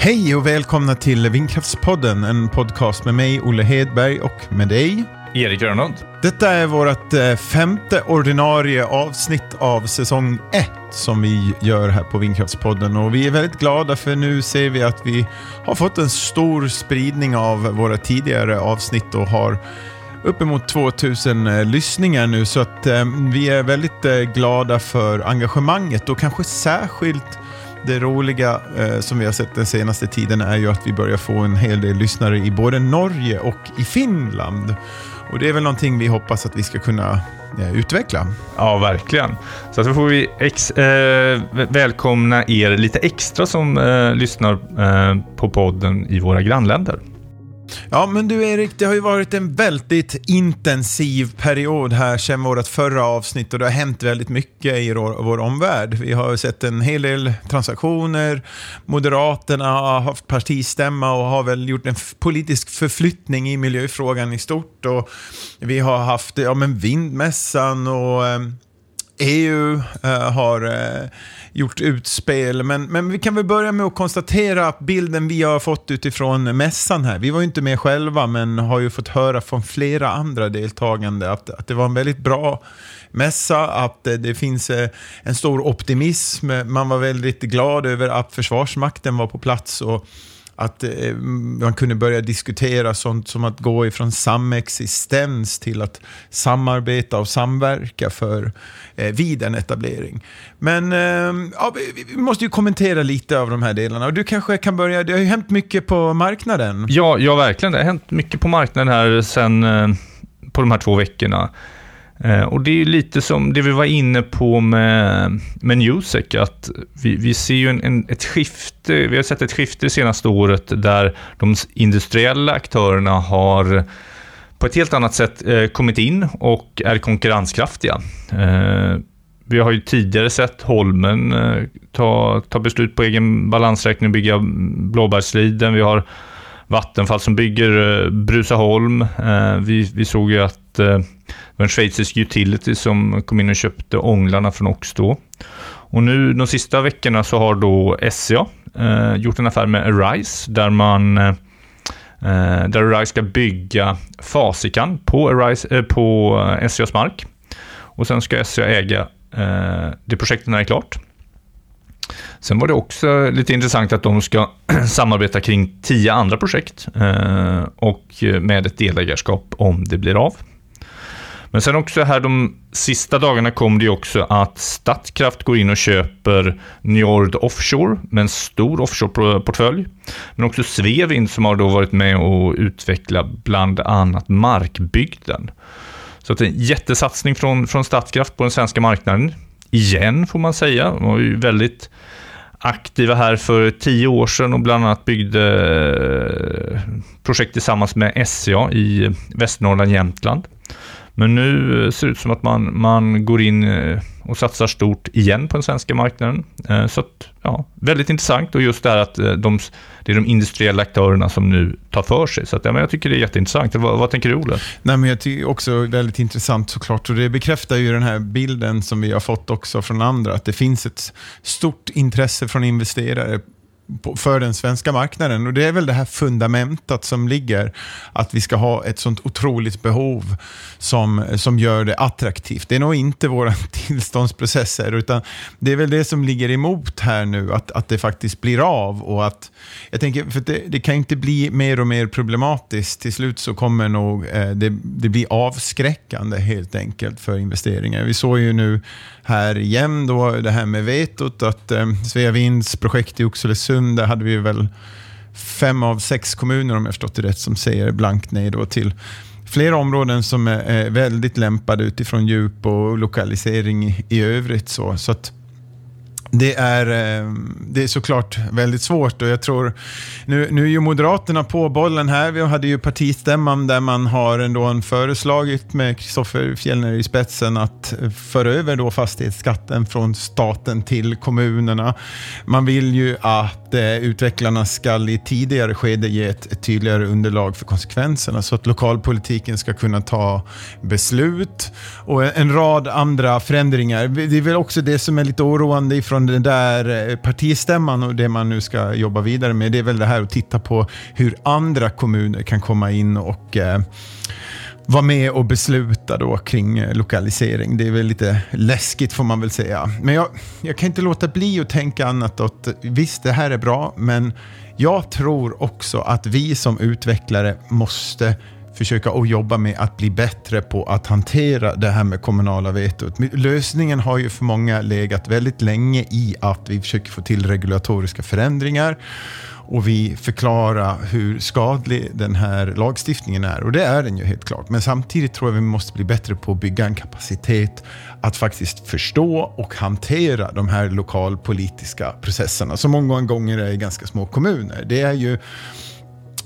Hej och välkomna till Vindkraftspodden, en podcast med mig, Olle Hedberg, och med dig. Erik Grönlund. Detta är vårt eh, femte ordinarie avsnitt av säsong 1 som vi gör här på Vindkraftspodden. Och vi är väldigt glada för nu ser vi att vi har fått en stor spridning av våra tidigare avsnitt och har uppemot 2000 eh, lyssningar nu. Så att eh, vi är väldigt glada för engagemanget och kanske särskilt det roliga eh, som vi har sett den senaste tiden är ju att vi börjar få en hel del lyssnare i både Norge och i Finland. Och det är väl någonting vi hoppas att vi ska kunna eh, utveckla. Ja, verkligen. Så att då får vi ex, eh, välkomna er lite extra som eh, lyssnar eh, på podden i våra grannländer. Ja, men du Erik, det har ju varit en väldigt intensiv period här sedan vårt förra avsnitt och det har hänt väldigt mycket i vår, vår omvärld. Vi har sett en hel del transaktioner, Moderaterna har haft partistämma och har väl gjort en politisk förflyttning i miljöfrågan i stort och vi har haft ja, men vindmässan och ehm, EU eh, har eh, gjort utspel. Men, men vi kan väl börja med att konstatera att bilden vi har fått utifrån mässan här, vi var ju inte med själva, men har ju fått höra från flera andra deltagande att, att det var en väldigt bra mässa, att det, det finns eh, en stor optimism. Man var väldigt glad över att Försvarsmakten var på plats och att eh, man kunde börja diskutera sånt som att gå ifrån samexistens till att samarbeta och samverka för eh, vid en etablering. Men eh, ja, vi måste ju kommentera lite av de här delarna. Och du kanske kan börja, det har ju hänt mycket på marknaden. Ja, ja verkligen. Det har hänt mycket på marknaden här sen eh, på de här två veckorna. Eh, och det är lite som det vi var inne på med, med Newsec, att vi, vi ser ju en, en, ett skifte, vi har sett ett skifte det senaste året där de industriella aktörerna har på ett helt annat sätt eh, kommit in och är konkurrenskraftiga. Eh, vi har ju tidigare sett Holmen eh, ta, ta beslut på egen balansräkning och bygga Blåbärsliden. Vi har Vattenfall som bygger eh, Brusaholm. Vi, vi såg ju att var en schweizisk utility som kom in och köpte ånglarna från Ox då. Och nu de sista veckorna så har då SCA eh, gjort en affär med Arise där man eh, eh, där Arise ska bygga Fasikan på, Arise, eh, på eh, SCAs mark. Och sen ska SCA äga eh, det projektet när det är klart. Sen var det också lite intressant att de ska samarbeta kring tio andra projekt eh, och eh, med ett delägarskap om det blir av. Men sen också här de sista dagarna kom det ju också att Statkraft går in och köper Njord Offshore med en stor offshore-portfölj. Men också Svevind som har då varit med och utveckla bland annat markbygden. Så att en jättesatsning från, från Statkraft på den svenska marknaden. Igen får man säga. De var ju väldigt aktiva här för tio år sedan och bland annat byggde eh, projekt tillsammans med SCA i Västernorrland, Jämtland. Men nu eh, ser det ut som att man, man går in eh, och satsar stort igen på den svenska marknaden. Eh, så att, ja, väldigt intressant och just det här att de, det är de industriella aktörerna som nu tar för sig. Så att, ja, men jag tycker det är jätteintressant. Vad, vad tänker du Olle? Nej, men jag tycker också väldigt intressant såklart och det bekräftar ju den här bilden som vi har fått också från andra, att det finns ett stort intresse från investerare för den svenska marknaden. Och Det är väl det här fundamentet som ligger, att vi ska ha ett sånt otroligt behov som, som gör det attraktivt. Det är nog inte våra tillståndsprocesser, utan det är väl det som ligger emot här nu, att, att det faktiskt blir av. och att jag tänker, för det, det kan inte bli mer och mer problematiskt. Till slut så kommer nog eh, det, det bli avskräckande helt enkelt för investeringar. Vi såg ju nu här igen då det här med vetot, att eh, Sveavinds projekt i Oxelösund, där hade vi väl fem av sex kommuner, om jag förstått det rätt, som säger blankt nej då till flera områden som är, väldigt lämpade utifrån djup och lokalisering i, övrigt. Så, så att, det är, eh, det är såklart väldigt svårt och jag tror, nu, nu är ju Moderaterna på bollen här. Vi hade ju partistämman där man har ändå föreslagit med Kristoffer Fjellner i spetsen att föra över då fastighetsskatten från staten till kommunerna. Man vill ju att att eh, utvecklarna ska i tidigare skede ge ett, tydligare underlag för konsekvenserna så att lokalpolitiken ska kunna ta beslut och en, rad andra förändringar. Det är väl också det som är lite oroande ifrån den där eh, partistämman och det man nu ska jobba vidare med, det är väl det här att titta på hur andra kommuner kan komma in och eh, vara med och besluta då kring eh, lokalisering. Det är väl lite läskigt får man väl säga. Men jag, jag kan inte låta bli att tänka annat att visst, det här är bra, men jag tror också att vi som utvecklare måste försöka och jobba med att bli bättre på att hantera det här med kommunala vetot. Lösningen har ju för många legat väldigt länge i att vi försöker få till regulatoriska förändringar och vi förklarar hur skadlig den här lagstiftningen är. Och det är den ju helt klart. Men samtidigt tror jag vi måste bli bättre på att bygga en kapacitet att faktiskt förstå och hantera de här lokalpolitiska processerna som många gånger är i ganska små kommuner. Det är ju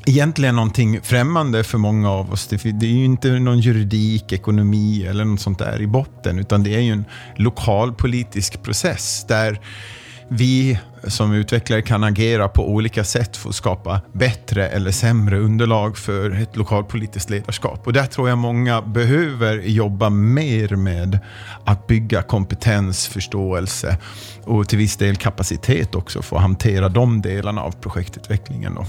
egentligen någonting främmande för många av oss. Det är ju inte någon juridik, ekonomi eller något sånt där i botten, utan det är ju en lokalpolitisk process där vi som utvecklare kan agera på olika sätt för att skapa bättre eller sämre underlag för ett lokalpolitiskt ledarskap. Och där tror jag många behöver jobba mer med att bygga kompetens, förståelse och till viss del kapacitet också för att hantera de delarna av projektutvecklingen. Då.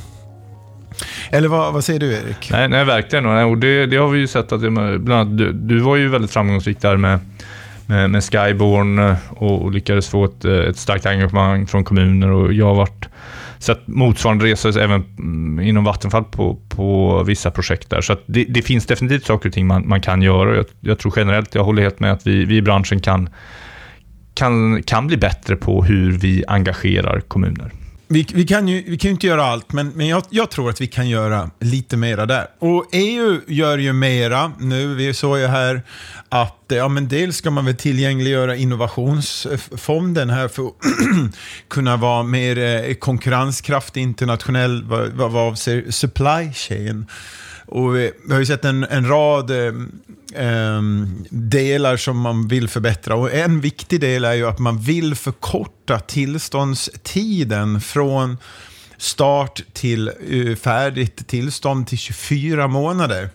Eller vad, vad säger du Erik? Nej, nej verkligen. Och det, det har vi ju sett att det, bland annat, du, du var ju väldigt framgångsrik där med med, med Skyborn eh, och, och, lyckades få ett, eh, ett starkt engagemang från kommuner och jag har varit sett motsvarande resor även mm, inom Vattenfall på, på vissa projekt där. Så det, det, finns definitivt saker och ting man, man kan göra. Jag, jag, tror generellt, jag håller helt med att vi, vi i branschen kan, kan, kan bli bättre på hur vi engagerar kommuner. Vi, vi, kan ju vi kan ju inte göra allt, men, men jag, jag, tror att vi kan göra lite mera där. Och EU gör ju mera nu. Vi såg ju här att ja, men dels ska man väl tillgängliggöra innovationsfonden här för att kunna vara mer eh, konkurrenskraftig internationell vad, vad avser supply chain. Och vi, vi har ju sett en, en rad eh, delar som man vill förbättra. Och en viktig del är ju att man vill förkorta tillståndstiden från start till eh, färdigt tillstånd till 24 månader.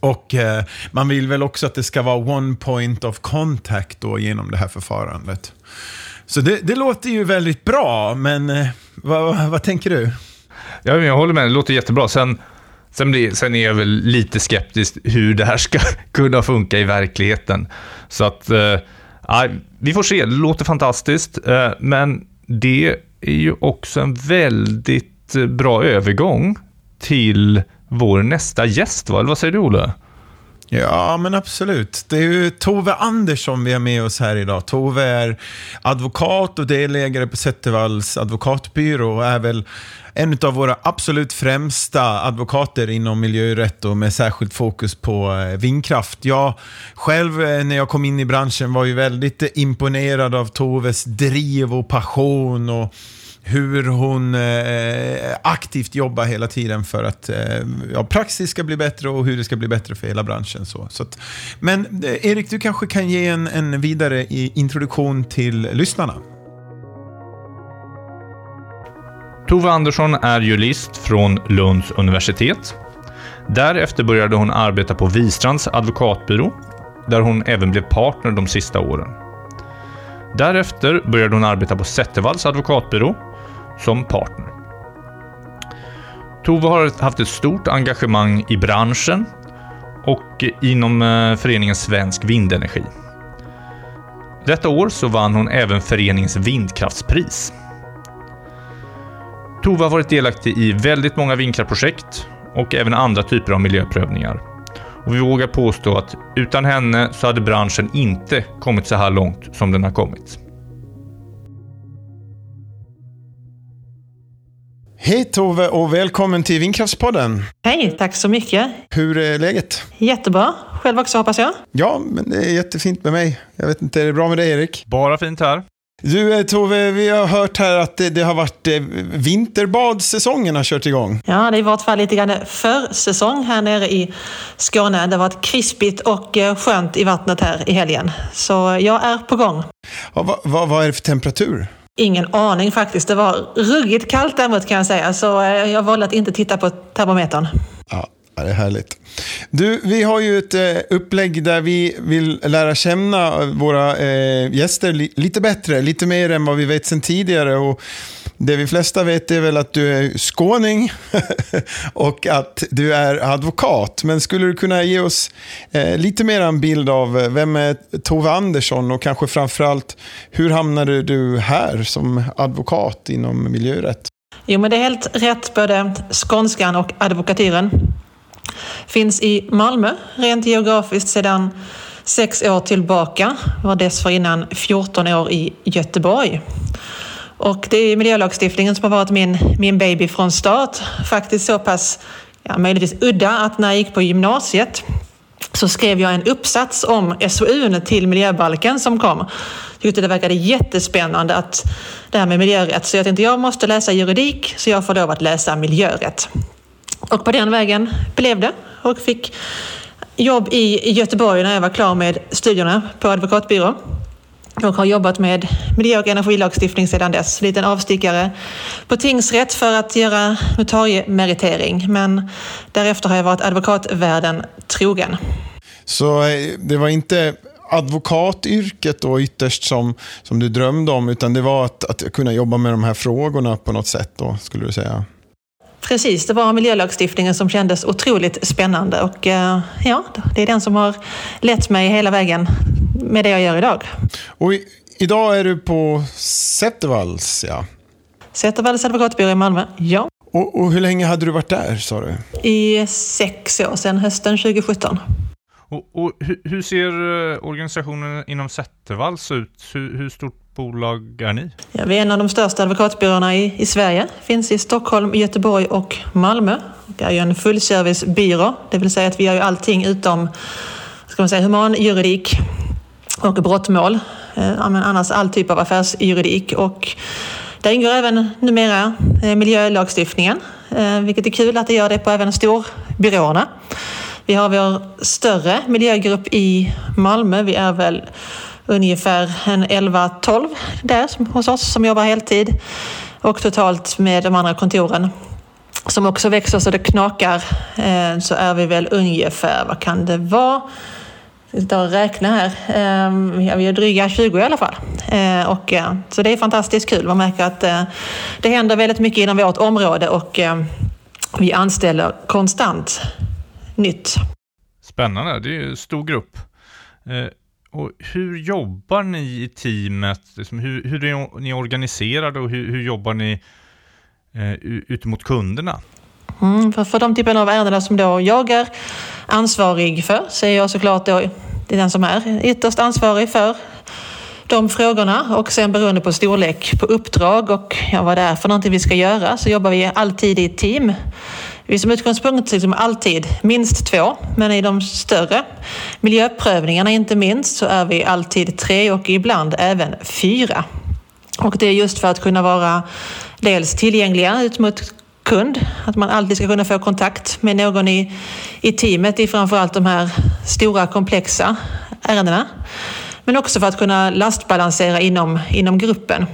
Och eh, man vill väl också att det ska vara one point of contact då genom det här förfarandet. Så det, det låter ju väldigt bra, men eh, vad, vad, tänker du? Ja, jag håller med, det låter jättebra. Sen Sen, blir, sen är jag väl lite skeptisk hur det här ska kunna funka i verkligheten. Så att, eh, vi får se. Det låter fantastiskt, eh, men det är ju också en väldigt eh, bra övergång till vår nästa gäst, va? Eller vad säger du, Olle? Ja, men absolut. Det är ju Tove Andersson vi har med oss här idag. Tove är advokat och delägare på Zettervalls advokatbyrå och är väl en av våra absolut främsta advokater inom miljörätt och med särskilt fokus på eh, vindkraft. Jag själv, eh, när jag kom in i branschen, var ju väldigt imponerad av Toves driv och passion och hur hon eh, aktivt jobbar hela tiden för att eh, ja, praxis ska bli bättre och hur det ska bli bättre för hela branschen. Så, så att, men eh, Erik, du kanske kan ge en, en vidare introduktion till lyssnarna? Tove Andersson är jurist från Lunds universitet. Därefter började hon arbeta på Wistrands advokatbyrå, där hon även blev partner de sista åren. Därefter började hon arbeta på Zettervalls advokatbyrå som partner. Tove har haft ett stort engagemang i branschen och inom eh, föreningen Svensk Vindenergi. Detta år så vann hon även föreningens vindkraftspris. Tove har varit delaktig i väldigt många vindkraftprojekt och även andra typer av miljöprövningar. Och vi vågar påstå att utan henne så hade branschen inte kommit så här långt som den har kommit. Hej Tove och välkommen till Vindkraftspodden. Hej, tack så mycket. Hur är läget? Jättebra. Själv också hoppas jag. Ja, men det är jättefint med mig. Jag vet inte, är det bra med dig Erik? Bara fint här. Du eh, Tove, vi har hört här att det, det har varit eh, vinterbadssäsongen har kört igång. Ja, det är i vart fall lite grann försäsong här nere i Skåne. Det har varit krispigt och eh, skönt i vattnet här i helgen. Så jag är på gång. Ja, vad, vad, vad är det för temperatur? Ingen aning faktiskt. Det var ruggigt kallt däremot kan jag säga. Så jag valde att inte titta på termometern. Ja, Ja, det är härligt. Du, vi har ju ett eh, upplägg där vi vill lära känna eh, våra eh, gäster li lite bättre, lite mer än vad vi vet sedan tidigare. Och det vi flesta vet är väl att du är skåning och att du är advokat. Men skulle du kunna ge oss eh, lite mer en bild av eh, vem är Tove Andersson och kanske framförallt hur hamnade du här som advokat inom miljörätt? Jo, men det är helt rätt, både skånskan och advokatyren. Finns i Malmö, rent geografiskt sedan sex år tillbaka. Var dessförinnan 14 år i Göteborg. Och det är miljölagstiftningen som har varit min, min baby från start. Faktiskt så pass, ja, möjligtvis udda, att när jag gick på gymnasiet så skrev jag en uppsats om SOUn till miljöbalken som kom. Jag tyckte det verkade jättespännande att det här med miljörätt. Så jag tänkte jag måste läsa juridik så jag får lov att läsa miljörätt. Och på den vägen blev det och fick jobb i Göteborg när jag var klar med studierna på advokatbyrå. Och har jobbat med miljö och energilagstiftning sedan dess. Liten avstickare på tingsrätt för att göra notariemeritering. Men därefter har jag varit advokatvärlden trogen. Så eh, det var inte advokatyrket då ytterst som, som du drömde om, utan det var att, att kunna jobba med de här frågorna på något sätt då, skulle du säga? Precis, det var miljölagstiftningen som kändes otroligt spännande och eh, ja, det är den som har lett mig hela vägen med det jag gör idag. Och i, idag är du på Zettervalls, ja? Zettervalls advokatbyrå i Malmö, ja. Och, och, hur länge hade du varit där, sa du? I sex år, sedan hösten 2017. Och, och hur, hur, ser eh, organisationen inom Zettervalls ut? Hur, hur stort bolag är ni? Ja, vi är en av de största advokatbyråerna i, i Sverige. Finns i Stockholm, Göteborg och Malmö. Det är ju en fullservicebyrå, det vill säga att vi gör ju allting utom ska man säga, humanjuridik och brottmål. Eh, annars all typ av affärsjuridik. Och där ingår även numera eh, miljölagstiftningen, eh, vilket är kul att det gör det på även storbyråerna. Vi har vår större miljögrupp i Malmö. Vi är väl ungefär en 11-12 där hos oss som jobbar heltid. Och totalt med de andra kontoren som också växer så det knakar eh, så är vi väl ungefär, vad kan det vara? Jag och räkna här. Ehm, vi är dryga 20 i alla fall. Eh, och, eh, så det är fantastiskt kul. Man märker att eh, det händer väldigt mycket inom vårt område och eh, vi anställer konstant nytt. Spännande, det är en stor grupp. Och hur jobbar ni i teamet? Liksom hur, hur är ni organiserade och hur, hur jobbar ni eh, ut mot kunderna? Mm, för, för de typen av ärenden som då jag är ansvarig för så är jag såklart då det är den som är ytterst ansvarig för de frågorna och sen beroende på storlek på uppdrag och ja, vad det är för någonting vi ska göra så jobbar vi alltid i team. Vi som utgångspunkt liksom alltid minst två, men i de större miljöprövningarna inte minst så är vi alltid tre och ibland även fyra. Och det är just för att kunna vara dels tillgängliga ut mot kund, att man alltid ska kunna få kontakt med någon i, i teamet i framförallt de här stora komplexa ärendena. Men också för att kunna lastbalansera inom, inom gruppen.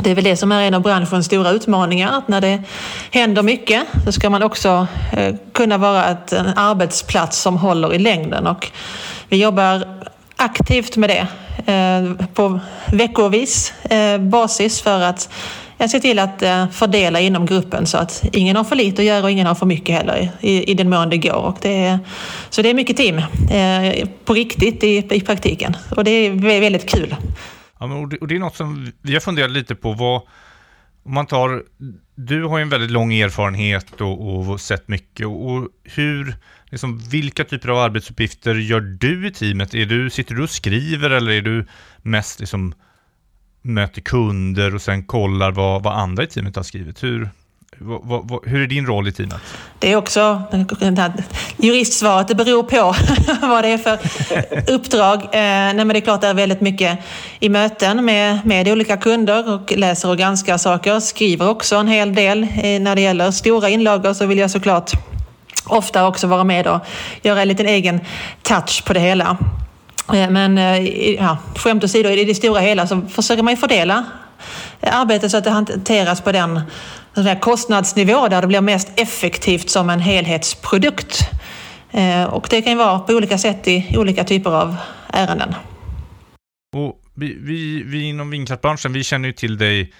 Det är väl det som är en av branschens stora utmaningar, att när det händer mycket så ska man också eh, kunna vara ett, en arbetsplats som håller i längden. Och vi jobbar aktivt med det eh, på veckovis eh, basis för att se till att fördela inom gruppen så att ingen har för lite att göra och ingen har för mycket heller i, i den mån det går. Och det är, så det är mycket team på riktigt i, i praktiken och det är väldigt kul. Ja, men, och, det, är något som vi har funderat lite på. Vad, om man tar, du har ju en väldigt lång erfarenhet och, och sett mycket. Och, och hur, liksom, vilka typer av arbetsuppgifter gör du i teamet? Är du, sitter du och skriver eller är du mest liksom, möter kunder och sen kollar vad, vad andra i teamet har skrivit? Hur, hur är din roll i teamet? Det är också juristsvaret, det beror på vad det är för uppdrag. Eh, nej, men det är klart det är väldigt mycket i möten med, med olika kunder och läser och granskar saker. Skriver också en hel del. Eh, när det gäller stora inlagor så vill jag såklart ofta också vara med och göra en liten egen touch på det hela. Eh, men eh, ja, skämt åsido, i det stora hela så försöker man ju fördela arbetet så att det hanteras på den en kostnadsnivå där det blir mest effektivt som en helhetsprodukt. Eh, och det kan ju vara på olika sätt i olika typer av ärenden. Och vi, vi, vi inom vindkraftbranschen, vi känner ju till dig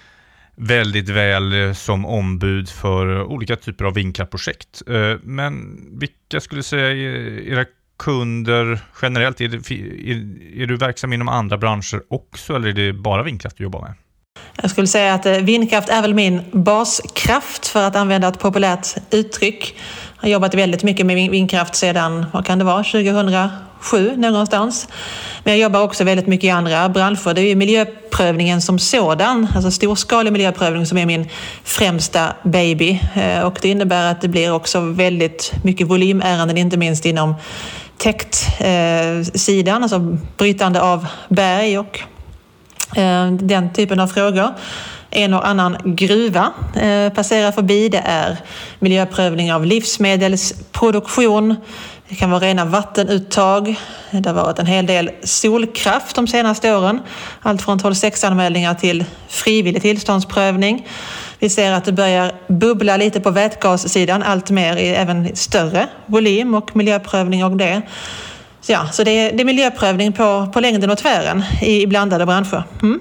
väldigt väl eh, som ombud för eh, olika typer av vindkraftprojekt. Men vilka skulle säga era kunder generellt? Är, det, är, är du verksam inom andra branscher också eller är det bara vindkraft du jobbar med? Jag skulle säga att eh, vindkraft är väl min baskraft för att använda ett populärt uttryck. Jag har jobbat väldigt mycket med vindkraft sedan, vad kan det vara, 2007 någonstans. Men jag jobbar också väldigt mycket i andra branscher. Det är ju miljöprövningen som sådan, alltså storskalig miljöprövning som är min främsta baby. Eh, och det innebär att det blir också väldigt mycket volymärenden, inte minst inom täktsidan, eh, alltså brytande av berg och Eh, den typen av frågor en och annan gruva eh, passerar förbi. Det är miljöprövning av livsmedelsproduktion. Det kan vara rena vattenuttag. Det har varit en hel del solkraft de senaste åren. Allt från 12 anmälningar till frivillig tillståndsprövning. Vi ser att det börjar bubbla lite på vätgassidan, allt mer i även större volym och miljöprövning av det. Så, ja, så det, är, det är miljöprövning på, på längden och tvären i, i blandade branscher. Mm.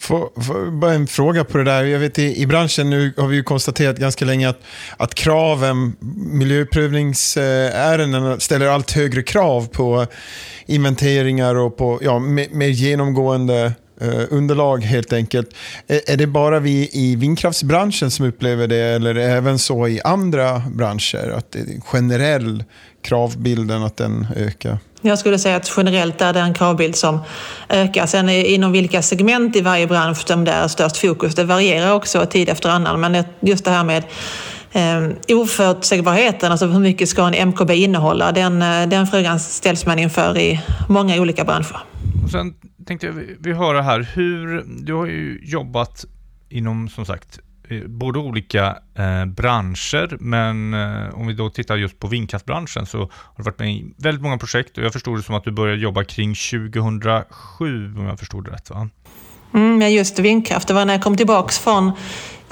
Får, får, bara en fråga på det där. Jag vet i, i branschen nu har vi ju konstaterat ganska länge att, att kraven, miljöprövningsärenden ställer allt högre krav på inventeringar och på ja, mer, mer genomgående Eh, underlag helt enkelt. Är, det bara vi i vindkraftsbranschen som upplever det eller är det även så i andra branscher? Att det är generell kravbilden att den ökar? Jag skulle säga att generellt är det en kravbild som ökar. Sen inom vilka segment i varje bransch som det är störst fokus, det varierar också tid efter annan. Men just det här med eh, oförutsägbarheten, alltså hur mycket ska en MKB innehålla? Den, eh, den frågan ställs man inför i många olika branscher. Och sen tänkte jag vi höra här, hur, du har ju jobbat inom som sagt eh, både olika eh, branscher, men eh, om vi då tittar just på vindkraftbranschen så har du varit med i väldigt många projekt och jag förstod det som att du började jobba kring 2007 om jag förstod det rätt va? Mm, just vindkraft, det var när jag kom tillbaks från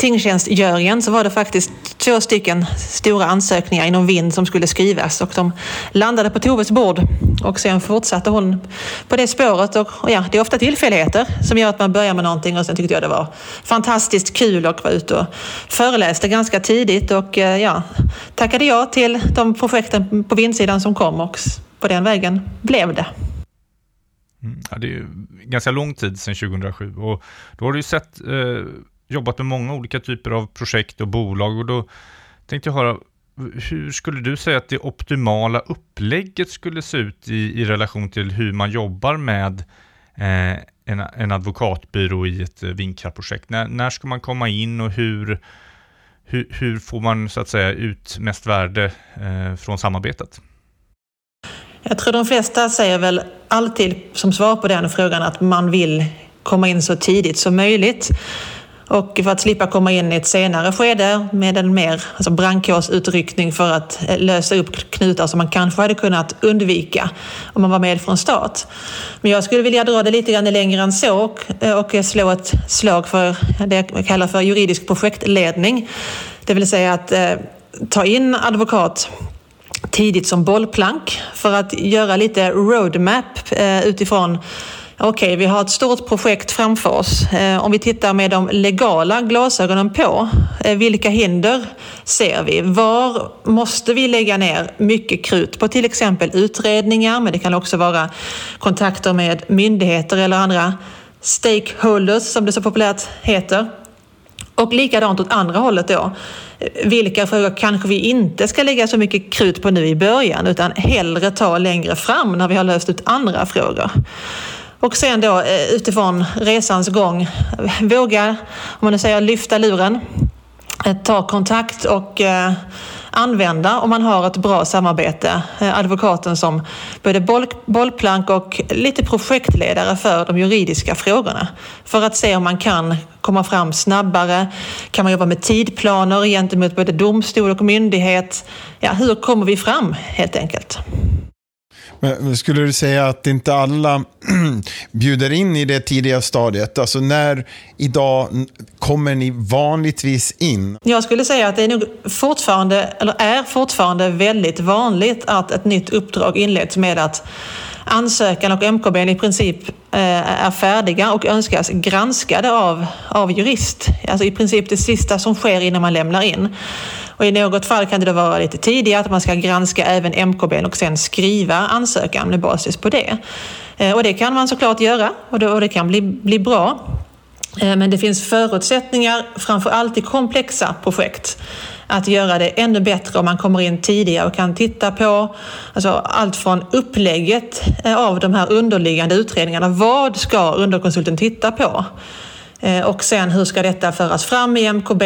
tingtjänstgöringen så var det faktiskt två stycken stora ansökningar inom vind som skulle skrivas och de landade på Toves bord och sen fortsatte hon på det spåret och, och ja, det är ofta tillfälligheter som gör att man börjar med någonting och sen tyckte jag det var fantastiskt kul att vara ute och föreläste ganska tidigt och eh, ja, tackade ja till de projekten på vindsidan som kom och på den vägen blev det. Mm, ja, det är ju ganska lång tid sedan 2007 och då har du ju sett eh, jobbat med många olika typer av projekt och bolag och då tänkte jag höra, hur skulle du säga att det optimala upplägget skulle se ut i, i relation till hur man jobbar med eh, en, en advokatbyrå i ett eh, vindkraftprojekt? När, när ska man komma in och hur, hur, hur får man så att säga ut mest värde eh, från samarbetet? Jag tror de flesta säger väl alltid som svar på den frågan att man vill komma in så tidigt som möjligt. Och för att slippa komma in i ett senare skede med en mer alltså brandkårsutryckning för att eh, lösa upp knutar som man kanske hade kunnat undvika om man var med från start. Men jag skulle vilja dra det lite grann längre än så och, eh, och slå ett slag för det jag kallar för juridisk projektledning. Det vill säga att eh, ta in advokat tidigt som bollplank för att göra lite roadmap eh, utifrån Okej, okay, vi har ett stort projekt framför oss. Eh, om vi tittar med de legala glasögonen på, eh, vilka hinder ser vi? Var måste vi lägga ner mycket krut på till exempel utredningar, men det kan också vara kontakter med myndigheter eller andra stakeholders som det så populärt heter. Och likadant åt andra hållet då. Vilka frågor kanske vi inte ska lägga så mycket krut på nu i början utan hellre ta längre fram när vi har löst ut andra frågor. Och sen då eh, utifrån resans gång våga, om man nu säger lyfta luren, eh, ta kontakt och eh, använda om man har ett bra samarbete. Eh, advokaten som både boll, bollplank och lite projektledare för de juridiska frågorna. För att se om man kan komma fram snabbare. Kan man jobba med tidplaner gentemot både domstol och myndighet? Ja, hur kommer vi fram helt enkelt? Men skulle du säga att inte alla bjuder in i det tidiga stadiet? Alltså när idag kommer ni vanligtvis in? Jag skulle säga att det är nog fortfarande, eller är fortfarande väldigt vanligt att ett nytt uppdrag inleds med att ansökan och MKB i princip eh, är färdiga och önskas granskade av, av jurist. Alltså i princip det sista som sker innan man lämnar in. Och I något fall kan det då vara lite tidigare att man ska granska även MKB och sen skriva ansökan med basis på det. Eh, och det kan man såklart göra och det, kan bli, bli bra. Eh, men det finns förutsättningar, framför allt i komplexa projekt, att göra det ännu bättre om man kommer in tidigare och kan titta på alltså allt från upplägget eh, av de här underliggande utredningarna. Vad ska underkonsulten titta på? Och sen hur ska detta föras fram i MKB?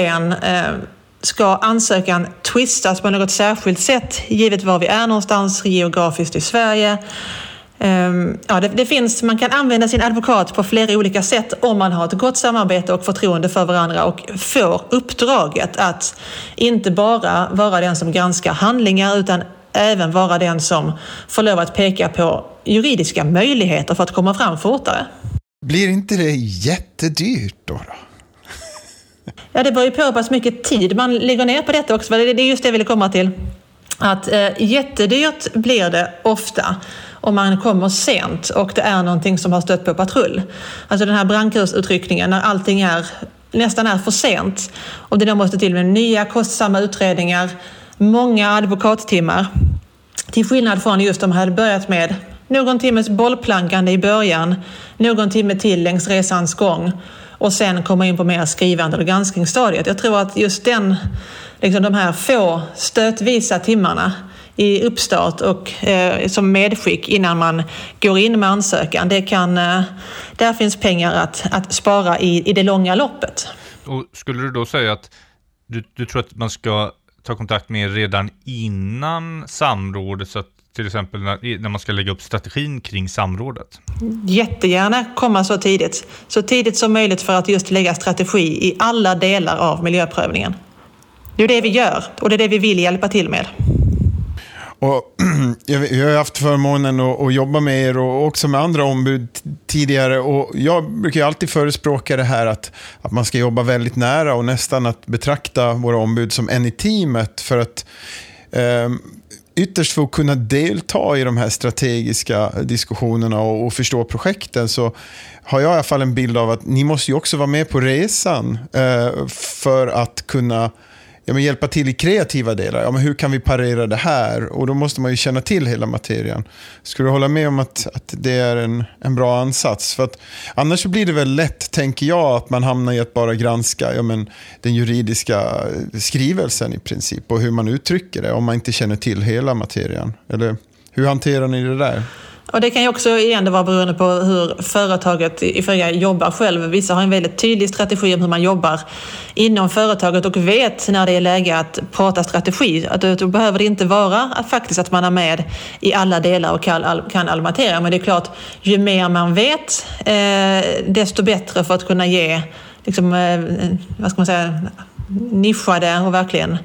Ska ansökan twistas på något särskilt sätt givet var vi är någonstans geografiskt i Sverige? Ehm, ja, det, det, finns, man kan använda sin advokat på flera olika sätt om man har ett gott samarbete och förtroende för varandra och får uppdraget att inte bara vara den som granskar handlingar utan även vara den som får lov att peka på juridiska möjligheter för att komma fram fortare. Blir inte det jättedyrt då? då? Ja, det beror ju på hur pass mycket tid man lägger ner på detta också. Det är just det jag ville komma till. Att eh, jättedyrt blir det ofta om man kommer sent och det är någonting som har stött på patrull. Alltså den här brandkårsutryckningen när allting är nästan är för sent. Och det då måste till med nya kostsamma utredningar, många advokattimmar. Till skillnad från just om man hade börjat med någon timmes bollplankande i början, någon timme till längs resans gång och sen komma in på mer skrivande eller granskningsstadiet. Jag tror att just den, liksom de här få stötvisa timmarna i uppstart och eh, som medskick innan man går in med ansökan. Det kan, eh, där finns pengar att, att spara i, i det långa loppet. Och skulle du då säga att du, du tror att man ska ta kontakt med er redan innan samrådet så att till exempel när, när man ska lägga upp strategin kring samrådet? Jättegärna komma så tidigt. Så tidigt som möjligt för att just lägga strategi i alla delar av miljöprövningen. Det är det vi gör och det är det vi vill hjälpa till med. Och jag, har haft förmånen att, att, jobba med er och också med andra ombud tidigare. Och jag brukar alltid förespråka det här att, att man ska jobba väldigt nära och nästan att betrakta våra ombud som en i teamet. För att eh, ytterst för att kunna delta i de här strategiska diskussionerna och, och, förstå projekten så har jag i alla fall en bild av att ni måste ju också vara med på resan eh, för att kunna ja, men hjälpa till i kreativa delar. Ja, men hur kan vi parera det här? Och då måste man ju känna till hela materien. Skulle du hålla med om att, att det är en, en bra ansats? För att, annars så blir det väl lätt, tänker jag, att man hamnar i att bara granska ja, men, den juridiska skrivelsen i princip och hur man uttrycker det om man inte känner till hela materien. Eller hur hanterar ni det där? Och det kan ju också igen vara beroende på hur företaget i fråga jobbar själv. Vissa har en väldigt tydlig strategi om hur man jobbar inom företaget och vet när det är läge att prata strategi. Att då behöver det inte vara att faktiskt att man är med i alla delar och kan, kan all materia. Men det är klart, ju mer man vet, eh, desto bättre för att kunna ge liksom, eh, vad ska man säga, nischade och verkligen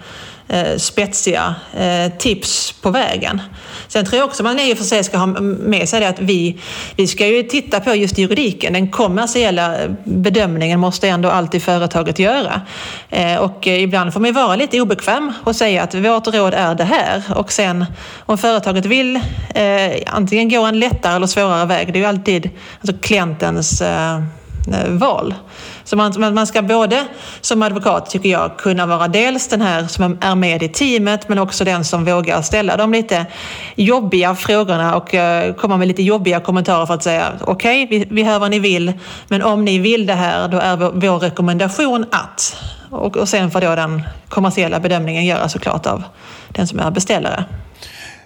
eh, spetsiga eh, tips på vägen. Sen tror jag också man i och för sig ska ha med sig det att vi, vi ska ju titta på just juridiken. Den kommersiella alltså eh, bedömningen måste ändå alltid företaget göra. Eh, och eh, ibland får man vara lite obekväm och säga att vårt råd är det här. Och sen om företaget vill eh, antingen gå en lättare eller svårare väg, det är ju alltid alltså klientens eh, eh val. Så man, man ska både som advokat, tycker jag, kunna vara dels den här som är med i teamet men också den som vågar ställa de lite jobbiga frågorna och eh, komma med lite jobbiga kommentarer för att säga okej, okay, vi, vi hör vad ni vill men om ni vill det här då är vår, vår rekommendation att och, och sen får då den kommersiella bedömningen göras såklart av den som är beställare.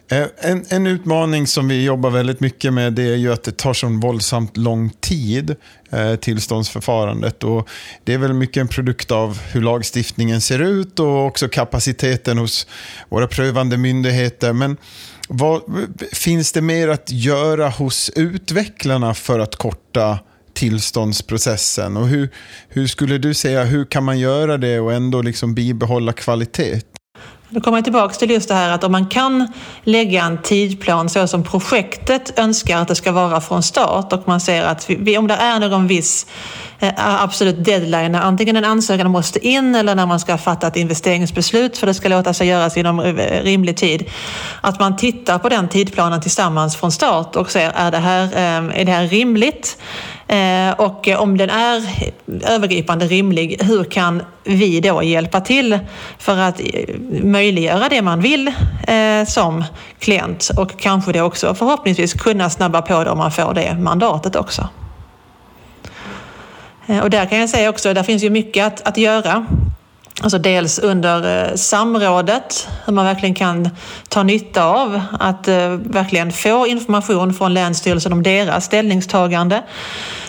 Eh, en, en, utmaning som vi jobbar väldigt mycket med det är ju att det tar så våldsamt lång tid, eh, tillståndsförfarandet. Och det är väl mycket en produkt av hur lagstiftningen ser ut och också kapaciteten hos våra prövande myndigheter. Men vad, finns det mer att göra hos utvecklarna för att korta tillståndsprocessen? Och hur, hur skulle du säga, hur kan man göra det och ändå liksom bibehålla kvalitet? Då kommer jag tillbaka till just det här att om man kan lägga en tidplan så som projektet önskar att det ska vara från start och man ser att vi, om det är någon viss eh, absolut deadline när antingen en ansökan måste in eller när man ska fatta ett investeringsbeslut för det ska låta sig göras inom eh, rimlig tid. Att man tittar på den tidplanen tillsammans från start och ser är det här, eh, är det här rimligt? Eh, och om den är övergripande rimlig, hur kan vi då hjälpa till för att eh, möjliggöra det man vill eh, som klient och kanske det också förhoppningsvis kunna snabba på det om man får det mandatet också. Eh, och där kan jag säga också, där finns ju mycket att, att göra. Alltså dels under eh, samrådet, hur man verkligen kan ta nytta av att eh, verkligen få information från Länsstyrelsen om deras ställningstagande.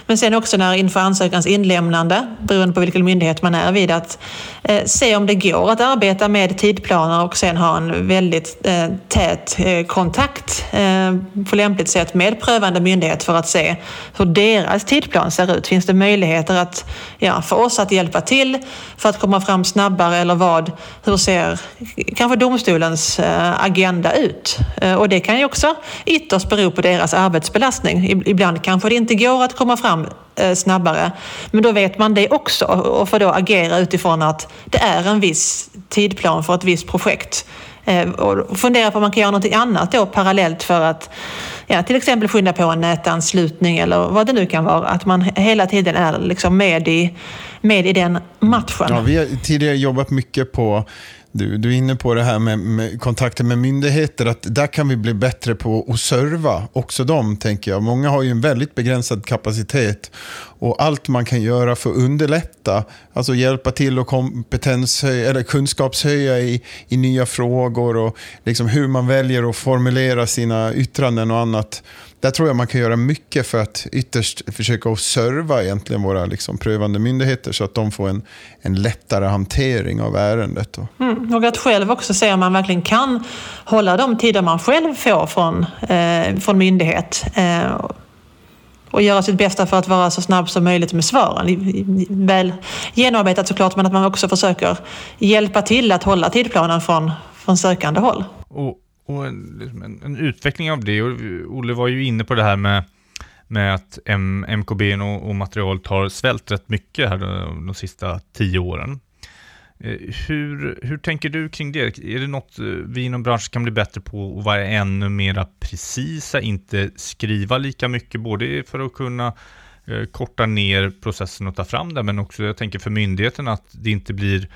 Men sen också när inför ansökans inlämnande, beroende på vilken myndighet man är vid, att eh, se om det går att arbeta med tidplaner och sen ha en väldigt eh, tät eh, kontakt eh, på lämpligt sätt med prövande myndighet för att se hur deras tidplan ser ut. Finns det möjligheter att, ja, för oss att hjälpa till för att komma fram snabbare eller vad? Hur ser kanske domstolens eh, agenda ut? Eh, och det kan ju också ytterst bero på deras arbetsbelastning. Ibland kanske det inte går att komma fram fram eh, snabbare. Men då vet man det också och får då agera utifrån att det är en viss tidplan för ett visst projekt. Eh, och fundera på om man kan göra något annat då parallellt för att ja, till exempel skynda på en nätanslutning eller vad det nu kan vara. Att man hela tiden är liksom med, i, med i den matchen. Ja, vi har tidigare jobbat mycket på du, du är inne på det här med, med, kontakter med myndigheter, att där kan vi bli bättre på att serva också dem, tänker jag. Många har ju en väldigt begränsad kapacitet och allt man kan göra för att underlätta, alltså hjälpa till och kompetenshöja, eller kunskapshöja i, i nya frågor och liksom hur man väljer att formulera sina yttranden och annat där tror jag man kan göra mycket för att ytterst försöka att serva egentligen våra liksom prövande myndigheter så att de får en, en lättare hantering av ärendet. Mm, och att själv också se om man verkligen kan hålla de tider man själv får från, eh, från myndighet. Eh, och göra sitt bästa för att vara så snabb som möjligt med svaren. Väl genomarbetat såklart, men att man också försöker hjälpa till att hålla tidplanen från, från sökande håll. Och och en, liksom en, en, utveckling av det. Och Olle var ju inne på det här med, med att M, MKB och, och materialet har svällt rätt mycket här de, de sista tio åren. Eh, hur, hur tänker du kring det? Är det något eh, vi inom branschen kan bli bättre på att vara ännu mera precisa, inte skriva lika mycket, både för att kunna eh, korta ner processen och ta fram det, men också jag tänker för myndigheten att det inte blir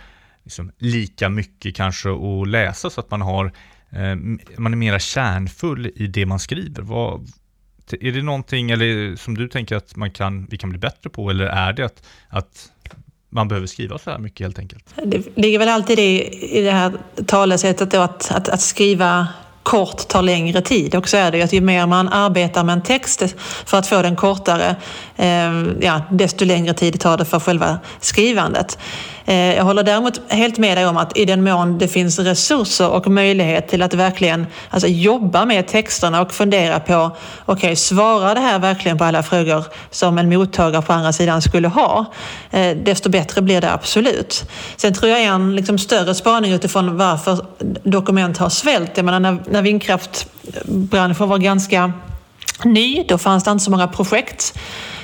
liksom lika mycket kanske att läsa så att man har Eh, man är mera kärnfull i det man skriver. Vad, är det någonting eller, som du tänker att man kan, vi kan bli bättre på eller är det att, att man behöver skriva så här mycket helt enkelt? Det ligger väl alltid i, i det här talesättet då att, att, att skriva kort tar längre tid. Och så är det ju att ju mer man arbetar med en text för att få den kortare, eh, ja, desto längre tid tar det för själva skrivandet. Eh, jag håller däremot helt med dig om att i den mån det finns resurser och möjlighet till att verkligen alltså, jobba med texterna och fundera på, okej, okay, svarar det här verkligen på alla frågor som en mottagare på andra sidan skulle ha? Eh, desto bättre blir det absolut. Sen tror jag en liksom, större spaning utifrån varför dokument har svällt. Jag menar, när, när vindkraftbranschen var ganska ny, då fanns det inte så många projekt.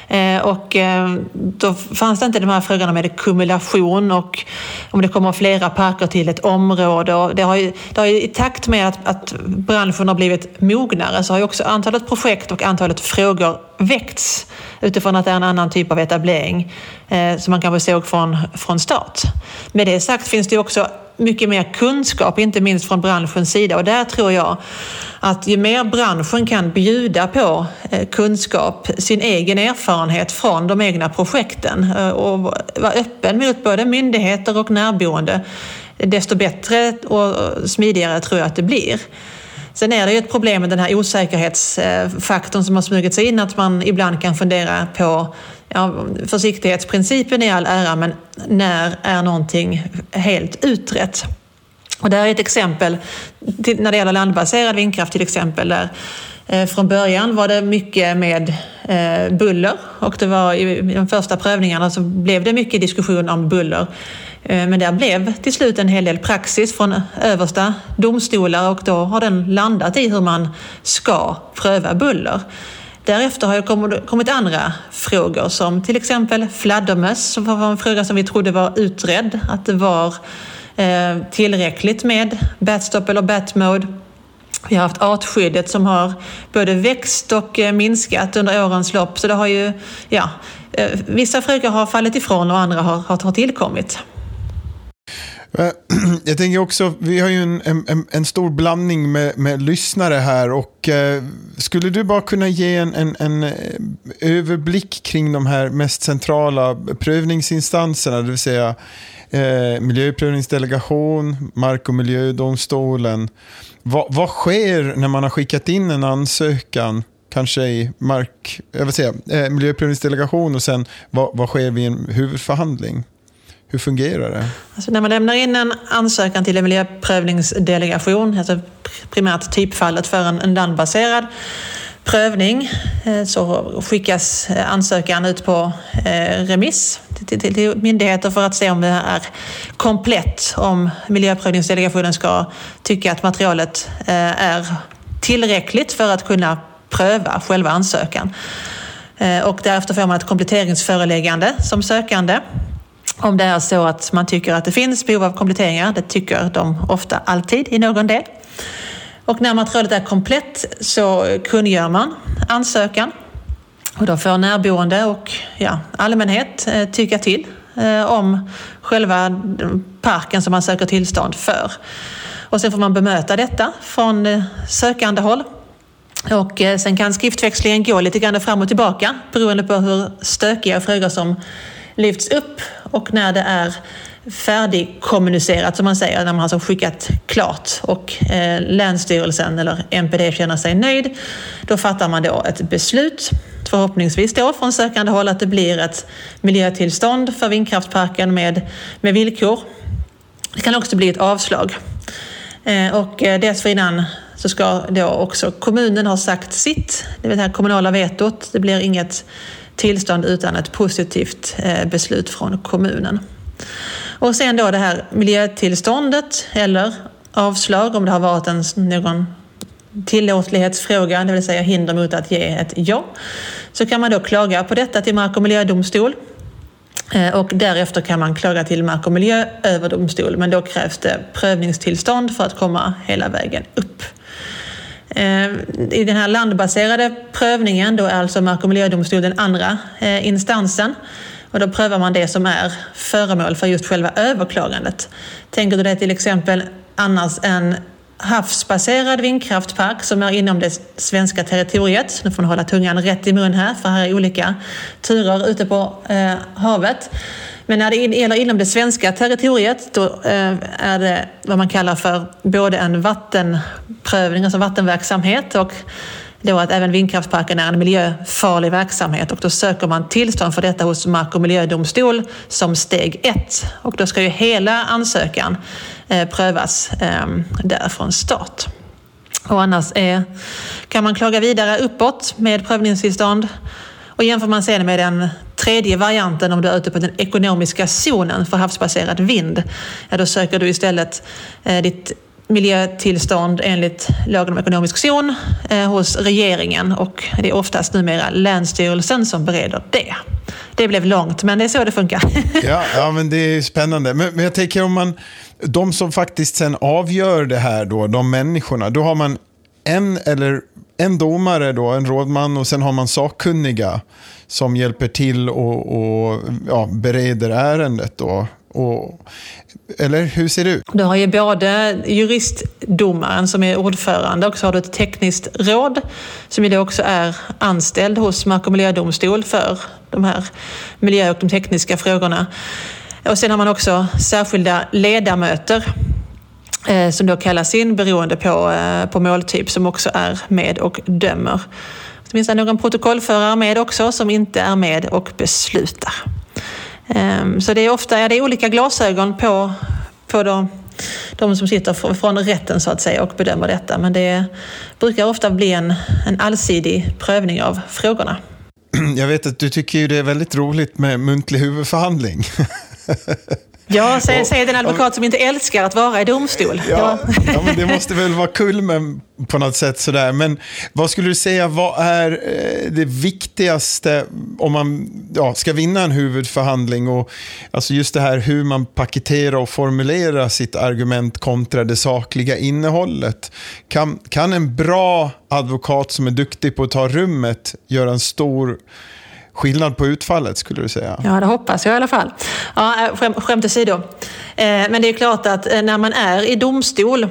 Eh, och eh, då fanns det inte de här frågorna med kumulation och om det kommer flera parker till ett område. Och det har ju, det har ju, I takt med att, att branschen har blivit mognare så har ju också antalet projekt och antalet frågor väckts utifrån att det är en annan typ av etablering eh, som man kanske såg från, från start. Med det sagt finns det också mycket mer kunskap, inte minst från branschens sida. Och där tror jag att ju mer branschen kan bjuda på eh, kunskap, sin egen erfarenhet från de egna projekten eh, och vara öppen mot både myndigheter och närboende, desto bättre och smidigare tror jag att det blir. Sen är det ju ett problem med den här osäkerhetsfaktorn som har smugit sig in, att man ibland kan fundera på ja, försiktighetsprincipen i all ära, men när är någonting helt utrett? Och det här är ett exempel när det gäller landbaserad vindkraft till exempel. Där, eh, från början var det mycket med eh, buller och det var i de första prövningarna så blev det mycket diskussion om buller. Eh, men där blev till slut en hel del praxis från översta domstolar och då har den landat i hur man ska pröva buller. Därefter har det kommit andra frågor som till exempel fladdermöss som var en fråga som vi trodde var utredd, att det var eh, tillräckligt med batstop eller batmode. Vi har haft artskyddet som har både växt och eh, minskat under årens lopp. Så det har ju, ja, vissa frågor har fallit ifrån och andra har, har tillkommit. Eh, jag tänker också, vi har ju en, en, en stor blandning med, med, lyssnare här och eh, skulle du bara kunna ge en, en, en, eh, överblick kring de här mest centrala prövningsinstanserna, det vill säga eh, miljöprövningsdelegation, mark och miljödomstolen. Va, vad sker när man har skickat in en ansökan? kanske i mark, eh, jag vill säga, eh, miljöprövningsdelegation och sen vad, vad sker vid en huvudförhandling? Hur fungerar det? Alltså när man lämnar in en ansökan till en miljöprövningsdelegation, alltså primärt typfallet för en, en landbaserad prövning, eh, så skickas eh, ansökan ut på eh, remiss till, till, till myndigheter för att se om det är komplett, om miljöprövningsdelegationen ska tycka att materialet är tillräckligt för att kunna pröva själva ansökan. Och därefter får man ett kompletteringsföreläggande som sökande om det är så att man tycker att det finns behov av kompletteringar, det tycker de ofta alltid i någon del. Och när materialet är komplett så kungör man ansökan och då får närboende och ja, allmänhet eh, tycka till eh, om själva parken som man söker tillstånd för. Och sen får man bemöta detta från sökandehåll. sökande håll. Och eh, sen kan skriftväxlingen gå lite grann fram och tillbaka beroende på hur stökiga frågor som lyfts upp och när det är färdigkommunicerat som man säger, när man har alltså skickat klart och eh, Länsstyrelsen eller MPD känner sig nöjd, då fattar man då ett beslut förhoppningsvis då från sökande håll att det blir ett miljötillstånd för vindkraftparken med, med villkor. Det kan också bli ett avslag. Eh, och eh, dessförinnan så ska då också kommunen ha sagt sitt, det vill säga kommunala vetot. Det blir inget tillstånd utan ett positivt eh, beslut från kommunen. Och sen då det här miljötillståndet eller avslag om det har varit en, någon tillåtlighetsfråga, det vill säga hinder mot att ge ett ja, så kan man då klaga på detta till Mark och miljödomstol. Eh, och därefter kan man klaga till Mark och miljööverdomstol, men då krävs det prövningstillstånd för att komma hela vägen upp. Eh, I den här landbaserade prövningen då är alltså Mark och miljödomstol den andra eh, instansen. Och då prövar man det som är föremål för just själva överklagandet. Tänker du dig till exempel annars en havsbaserad vindkraftpark som är inom det svenska territoriet. Nu får ni hålla tungan rätt i mun här för här är olika turer ute på eh, havet. Men när det gäller inom det svenska territoriet då eh, är det vad man kallar för både en vattenprövning, alltså vattenverksamhet och då att även vindkraftsparken är en miljöfarlig verksamhet och då söker man tillstånd för detta hos Mark och miljödomstol som steg ett. Och då ska ju hela ansökan eh, prövas ehm, där från start. Och annars är, kan man klaga vidare uppåt med prövningstillstånd och jämför man sedan med den tredje varianten om du är ute på den ekonomiska zonen för havsbaserad vind, ja då söker du istället eh, ditt miljötillstånd enligt lagen om ekonomisk zon eh, hos regeringen och det är oftast numera Länsstyrelsen som bereder det. Det blev långt, men det är så det funkar. ja, ja, men det är spännande. Men, men jag tänker om man, de som faktiskt sen avgör det här då, de människorna, då har man en eller en domare då, en rådman och sen har man sakkunniga som hjälper till och, och ja, bereder ärendet. Då. Och, eller hur ser det ut? Du har ju både juristdomaren som är ordförande och så har du ett tekniskt råd som ju då också är anställd hos Mark och miljödomstol för de här miljö och de tekniska frågorna. Och sen har man också särskilda ledamöter Eh, som då kallas in beroende på, eh, på måltyp som också är med och dömer. Det finns det någon protokollförare med också som inte är med och beslutar. Ehm, så det är ofta ja, det är olika glasögon på, på de, de som sitter från rätten så att säga och bedömer detta. Men det brukar ofta bli en, en allsidig prövning av frågorna. jag vet att du tycker ju det är väldigt roligt med muntlig huvudförhandling. Ja, säger säg den advokat som inte älskar att vara i domstol. Ja, ja. men det måste väl vara kulmen på något sätt. Sådär. Men vad skulle du säga, vad är eh, det viktigaste om man ja, ska vinna en huvudförhandling? Och, alltså just det här hur man paketerar och formulerar sitt argument kontra det sakliga innehållet. Kan, kan en bra advokat som är duktig på att ta rummet göra en stor skillnad på utfallet skulle du säga? Ja, det hoppas jag i alla fall. Ja, eh, skäm, skämt åsido. Eh, men det är klart att eh, när man är i domstol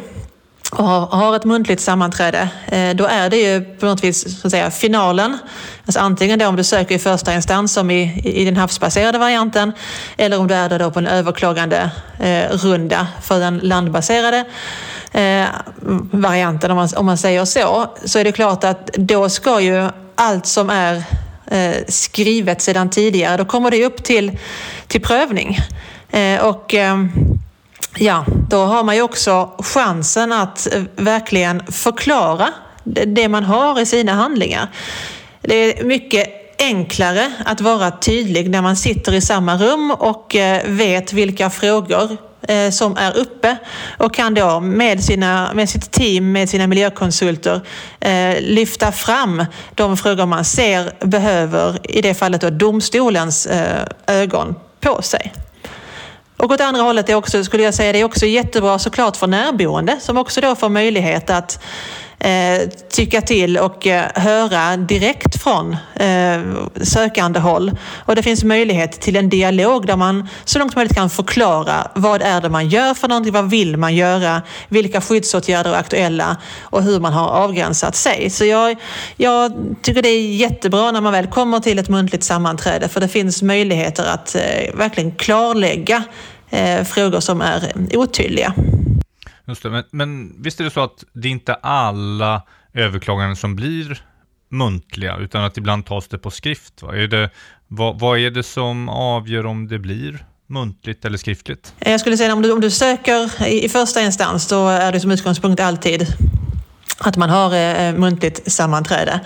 och har ett muntligt sammanträde, eh, då är det ju på något vis så att säga, finalen. Alltså antingen då om du söker i första instans som i, i den havsbaserade varianten eller om du är det då på en överklagande eh, runda för den landbaserade eh, varianten om man, om man säger så. Så är det klart att då ska ju allt som är eh, skrivet sedan tidigare, då kommer det upp till, till prövning. Eh, och eh, ja, då har man ju också chansen att eh, verkligen förklara det man har i sina handlingar. Det är mycket enklare att vara tydlig när man sitter i samma rum och eh, vet vilka frågor eh, som är uppe och kan då med, sina, med sitt team, med sina miljökonsulter eh, lyfta fram de frågor man ser behöver, i det fallet då domstolens eh, ögon på sig. Och åt andra hållet är också, skulle jag säga, det är också jättebra såklart för närboende som också då får möjlighet att eh, tycka till och eh, höra direkt från eh, sökande håll. Och det finns möjlighet till en dialog där man så långt möjligt kan förklara vad är det man gör för någonting, vad vill man göra, vilka skyddsåtgärder är aktuella och hur man har avgränsat sig. Så jag, jag tycker det är jättebra när man väl kommer till ett muntligt sammanträde för det finns möjligheter att eh, verkligen klarlägga eh, frågor som är otydliga. Just det, men, men visst är det så att det är inte alla överklaganden som blir muntliga, utan att ibland tas det på skrift? Va? Är det, vad, vad är det som avgör om det blir muntligt eller skriftligt? Jag skulle säga om du, om du söker i, i första instans, då är det som utgångspunkt alltid att man har eh, eh muntligt sammanträde.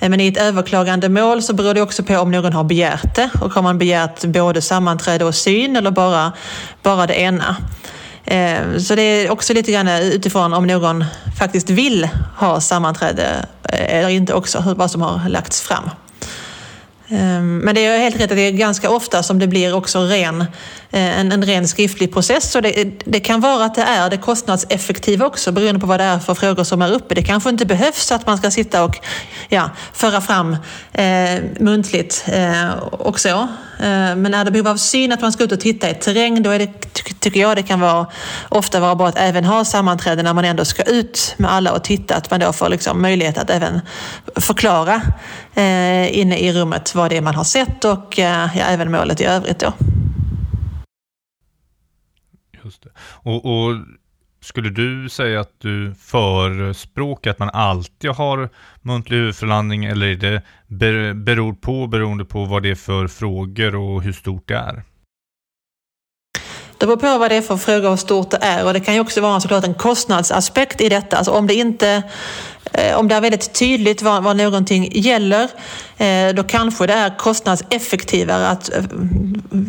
Eh, men i ett överklagande mål så beror det också på om någon har begärt det och har man begärt både sammanträde och syn eller bara, bara det ena. Eh, så det är också lite grann eh, utifrån om någon faktiskt vill ha sammanträde eh, eller inte också, vad som har lagts fram. Ehm, men det är helt rätt att det är ganska ofta som det blir också ren, en, en ren skriftlig process. Så det, det, kan vara att det är det kostnadseffektiva också beroende på vad det är för frågor som är uppe. Det kanske inte behövs att man ska sitta och ja, föra fram eh, muntligt eh, och så. Eh, men är det behov av syn, att man ska ut och titta i terräng, då är det, tycker jag det kan vara, ofta vara bra att även ha sammanträden när man ändå ska ut med alla och titta. Att man då får liksom möjlighet att även förklara eh, inne i rummet vad det är man har sett och eh, ja, även målet i övrigt då. Just det. Och, och skulle du säga att du förespråkar att man alltid har muntlig huvudförhandling eller är det beror på beroende på vad det är för frågor och hur stort det är? Det beror på vad det är för frågor och hur stort det är och det kan ju också vara såklart en kostnadsaspekt i detta. Alltså om det inte eh, om det är väldigt tydligt vad, vad någonting gäller, eh, då kanske det är kostnadseffektivare att eh,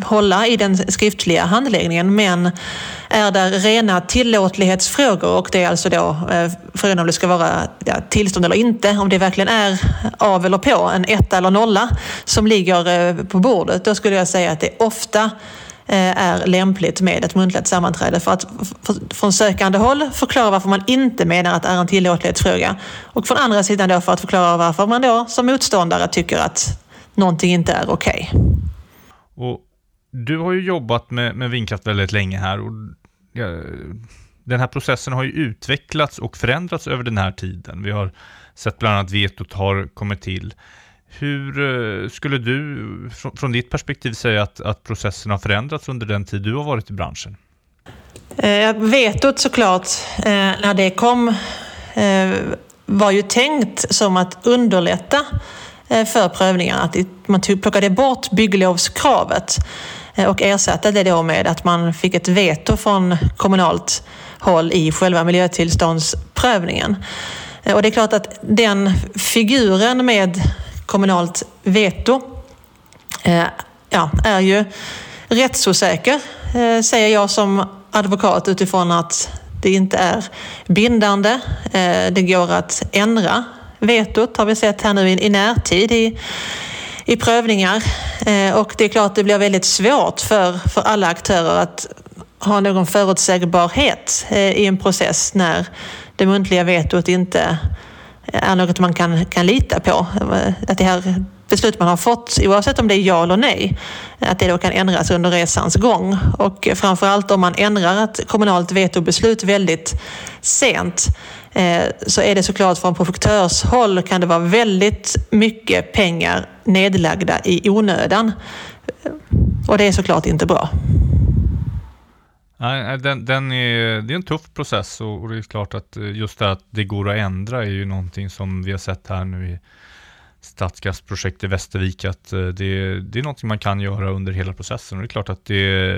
hålla i den skriftliga handläggningen. Men är det rena tillåtlighetsfrågor och det är alltså då frågan om det ska vara ja, tillstånd eller inte, om det verkligen är av eller på, en etta eller nolla som ligger på bordet, då skulle jag säga att det ofta Eh, är lämpligt med ett muntligt sammanträde för att från sökande håll förklara varför man inte menar att det är en tillåtlighetsfråga och från andra sidan då för att förklara varför man då som motståndare tycker att någonting inte är okej. Okay. du har ju jobbat med, med vindkraft väldigt länge här och ja, den här processen har ju utvecklats och förändrats över den här tiden. Vi har sett bland annat vetot har kommit till. Hur eh, skulle du från ditt perspektiv säga att, att processen har förändrats under den tid du har varit i branschen? Eh, vetot såklart, eh, när det kom, eh, var ju tänkt som att underlätta eh, för prövningarna. Att man plockade bort bygglovskravet och ersatte det då med att man fick ett veto från kommunalt håll i själva miljötillståndsprövningen. Och det är klart att den figuren med kommunalt veto eh, ja, är ju rättsosäker, eh, säger jag som advokat utifrån att det inte är bindande. Eh, det går att ändra vetot har vi sett här nu i, närtid i, i prövningar. Eh, och det är klart det blir väldigt svårt för, för alla aktörer att ha någon förutsägbarhet eh, i en process när det muntliga vetot inte är något man kan, kan lita på. Att det här beslut man har fått, oavsett om det är ja eller nej, att det då kan ändras under resans gång. Och framförallt om man ändrar ett kommunalt vetobeslut väldigt sent eh, så är det såklart från projektörshåll kan det vara väldigt mycket pengar nedlagda i onödan. Och det är såklart inte bra. Nej, den, den är, det är en tuff process och, och, det är klart att eh, just det att det går att ändra är ju någonting som vi har sett här nu i stadsgasprojekt i Västervik att eh, det, det är någonting man kan göra under hela processen. Och det är klart att det,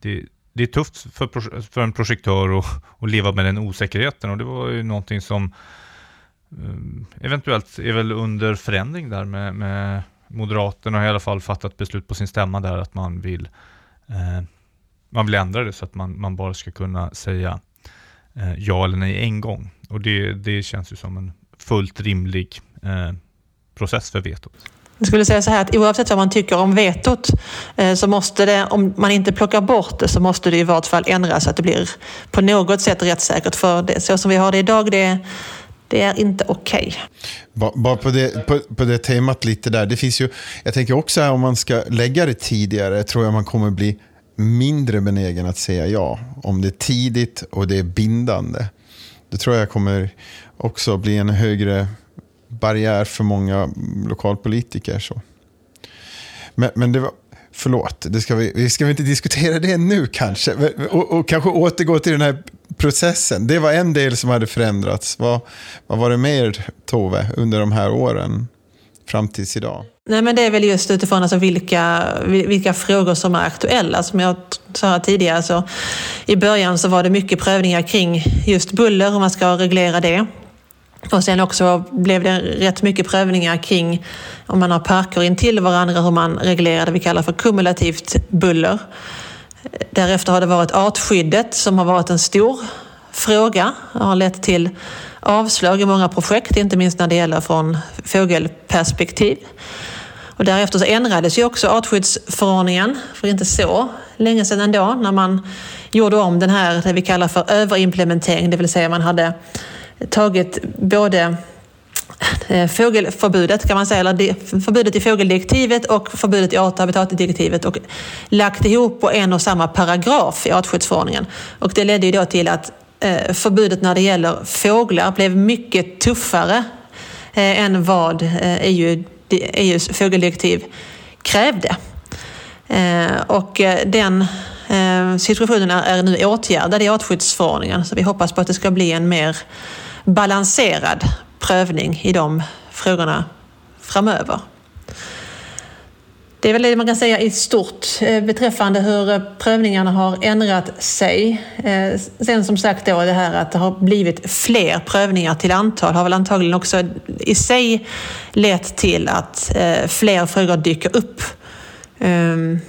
det, det är tufft för, för en projektör att, att leva med den osäkerheten och det var ju någonting som eh, eventuellt är väl under förändring där med, med Moderaterna har i alla fall fattat beslut på sin stämma där att man vill eh, man vill ändra det så att man, man bara ska kunna säga eh, ja eller nej en gång. Och det, det känns ju som en fullt rimlig eh, process för vetot. Jag skulle säga så här att oavsett vad man tycker om vetot eh, så måste det, om man inte plockar bort det, så måste det i vart fall ändras så att det blir på något sätt rättssäkert. För det, så som vi har det idag, det, det är inte okej. Okay. Bara på det, på, på det temat lite där. Det finns ju, jag tänker också här, om man ska lägga det tidigare tror jag man kommer bli mindre benägen att säga ja. Om det är tidigt och det är bindande. Det tror jag kommer också bli en högre barriär för många lokalpolitiker. Så. Men, men det var, förlåt, det ska vi, vi inte diskutera det nu kanske. Och, och, kanske återgå till den här processen. Det var en del som hade förändrats. Vad, vad var det mer, Tove, under de här åren fram tills idag? Nej, men det är väl just utifrån alltså vilka, vilka frågor som är aktuella. Som jag sa tidigare, så i början så var det mycket prövningar kring just buller, hur man ska reglera det. Och sen också blev det rätt mycket prövningar kring om man har parker intill varandra, hur man reglerar det vi kallar för kumulativt buller. Därefter har det varit artskyddet som har varit en stor fråga och har lett till avslag i många projekt, inte minst när det gäller från fågelperspektiv. Och därefter så ändrades ju också artskyddsförordningen för inte så länge sedan ändå när man gjorde om den här, det vi kallar för överimplementering, det vill säga man hade tagit både eh, fågelförbudet kan man säga, eller förbudet i fågeldirektivet och förbudet i art och habitatdirektivet och lagt ihop på en och samma paragraf i artskyddsförordningen. Och det ledde ju då till att Eh, förbudet när det gäller fåglar blev mycket tuffare eh, än vad eh, EU, EUs fågeldirektiv krävde. Och den situationen är nu åtgärdad i artskyddsförordningen så vi hoppas på att det ska bli en mer balanserad prövning i de frågorna framöver. Det är väl det man kan säga i stort eh, beträffande hur eh, prövningarna har ändrat sig. Eh, sen som sagt då det här att det har blivit fler prövningar till antal har väl antagligen också i sig lett till att fler frågor dyker upp. Ehm,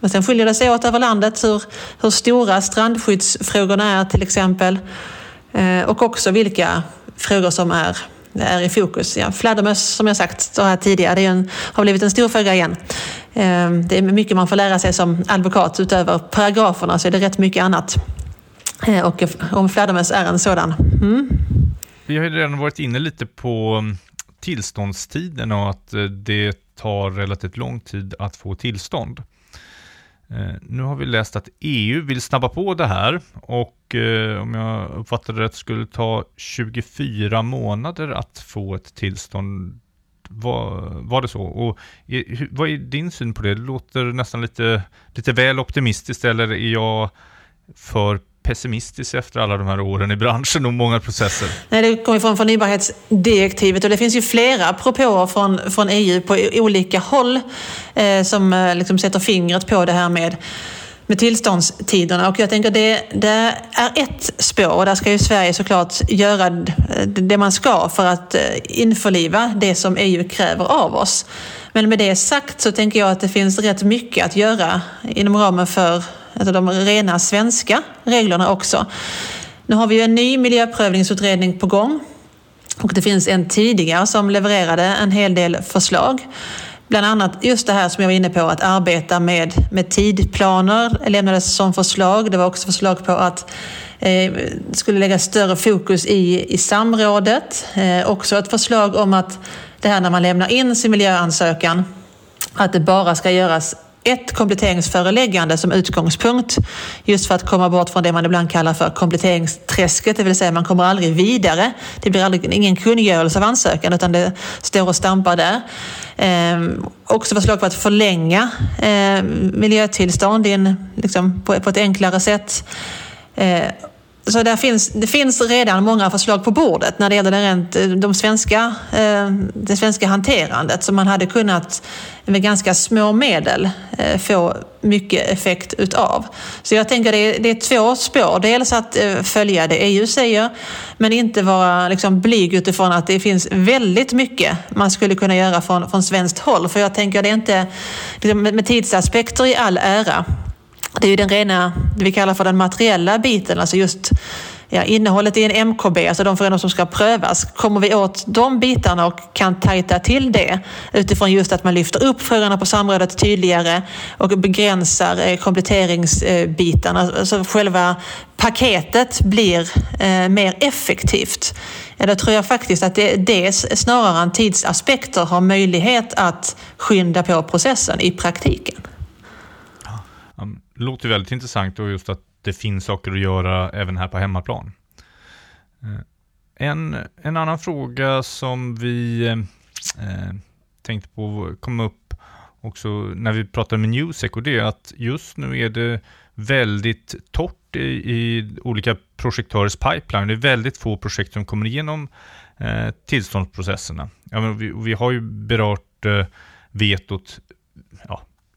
men sen skiljer det sig åt över landet hur, hur stora strandskyddsfrågorna är till exempel. Och också vilka frågor som är, är i fokus. Ja, fladdermöss, som jag sagt här tidigare, det en, har blivit en stor fråga igen. Ehm, det är mycket man får lära sig som advokat. Utöver paragraferna så är det rätt mycket annat. Ehm, och om fladdermöss är en sådan. Mm. Vi har ju redan varit inne lite på mm, tillståndstiden och att eh, det tar relativt lång tid att få tillstånd. Eh, nu har vi läst att EU vill snabba på det här och eh, om jag uppfattade rätt skulle det ta 24 månader att få ett tillstånd. Var, var det så? Och vad är din syn på det? Det låter nästan lite, lite väl optimistiskt eller är jag för pessimistisk efter alla de här åren i branschen och många processer? Nej, det kommer från förnybarhetsdirektivet och det finns ju flera propåer från, från EU på olika håll eh, som eh, liksom sätter fingret på det här med med tillståndstiderna. Och jag tänker det, det är ett spår och där ska ju Sverige såklart göra eh, det man ska för att eh, införliva det som EU kräver av oss. Men med det sagt så tänker jag att det finns rätt mycket att göra inom ramen för alltså de rena svenska reglerna också. Nu har vi ju en ny miljöprövningsutredning på gång och det finns en tidigare som levererade en hel del förslag. Bland annat just det här som jag var inne på, att arbeta med, med tidplaner lämnades som förslag. Det var också förslag på att eh, skulle lägga större fokus i, i samrådet. Eh, också ett förslag om att det här när man lämnar in sin miljöansökan, att det bara ska göras ett kompletteringsföreläggande som utgångspunkt just för att komma bort från det man ibland kallar för kompletteringsträsket, det vill säga man kommer aldrig vidare. Det blir aldrig, ingen kungörelse av ansökan utan det står och stampar där. Eh, också förslag på att förlänga eh, miljötillstånd in, liksom, på, på ett enklare sätt. Eh, så där finns, det finns redan många förslag på bordet när det gäller det, rent, eh, de svenska, eh, det svenska hanterandet som man hade kunnat med ganska små medel eh, få mycket effekt utav. Så jag tänker det är, det är två spår. Dels att följa det EU säger men inte vara liksom blyg utifrån att det finns väldigt mycket man skulle kunna göra från, från svenskt håll. För jag tänker det är inte liksom, med tidsaspekter i all ära det är ju den rena, det vi kallar för den materiella biten, alltså just ja, innehållet i en MKB, alltså de förändringar som ska prövas. Kommer vi åt de bitarna och kan tajta till det utifrån just att man lyfter upp frågorna på samrådet tydligare och begränsar eh, kompletteringsbitarna, alltså, alltså själva paketet blir eh, mer effektivt. Ja, då tror jag faktiskt att det, det snarare än tidsaspekter har möjlighet att skynda på processen i praktiken. Det låter väldigt intressant och just att det finns saker att göra även här på hemmaplan. Eh, en, en annan fråga som vi eh, eh, tänkte på kom upp också när vi pratade med Newsec och det är att just nu är det väldigt torrt i, i olika projektörers pipeline. Det är väldigt få projekt som kommer igenom eh, tillståndsprocesserna. Ja, men vi, vi har ju berört eh, vetot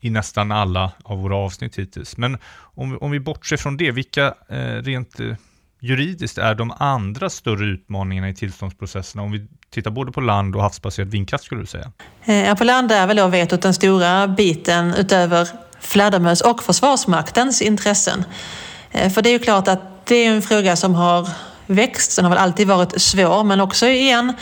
i nästan alla av våra avsnitt hittills. Men om, vi, om vi bortser från det, vilka eh, rent eh, juridiskt är de andra större utmaningarna i tillståndsprocesserna? Om vi tittar både på land och havsbaserad vindkraft skulle du säga? Eh, på land är väl då vetot den stora biten utöver fladdermöss och Försvarsmaktens intressen. Eh, för det är ju klart att det är en fråga som har växt. Den har väl alltid varit svår, men också igen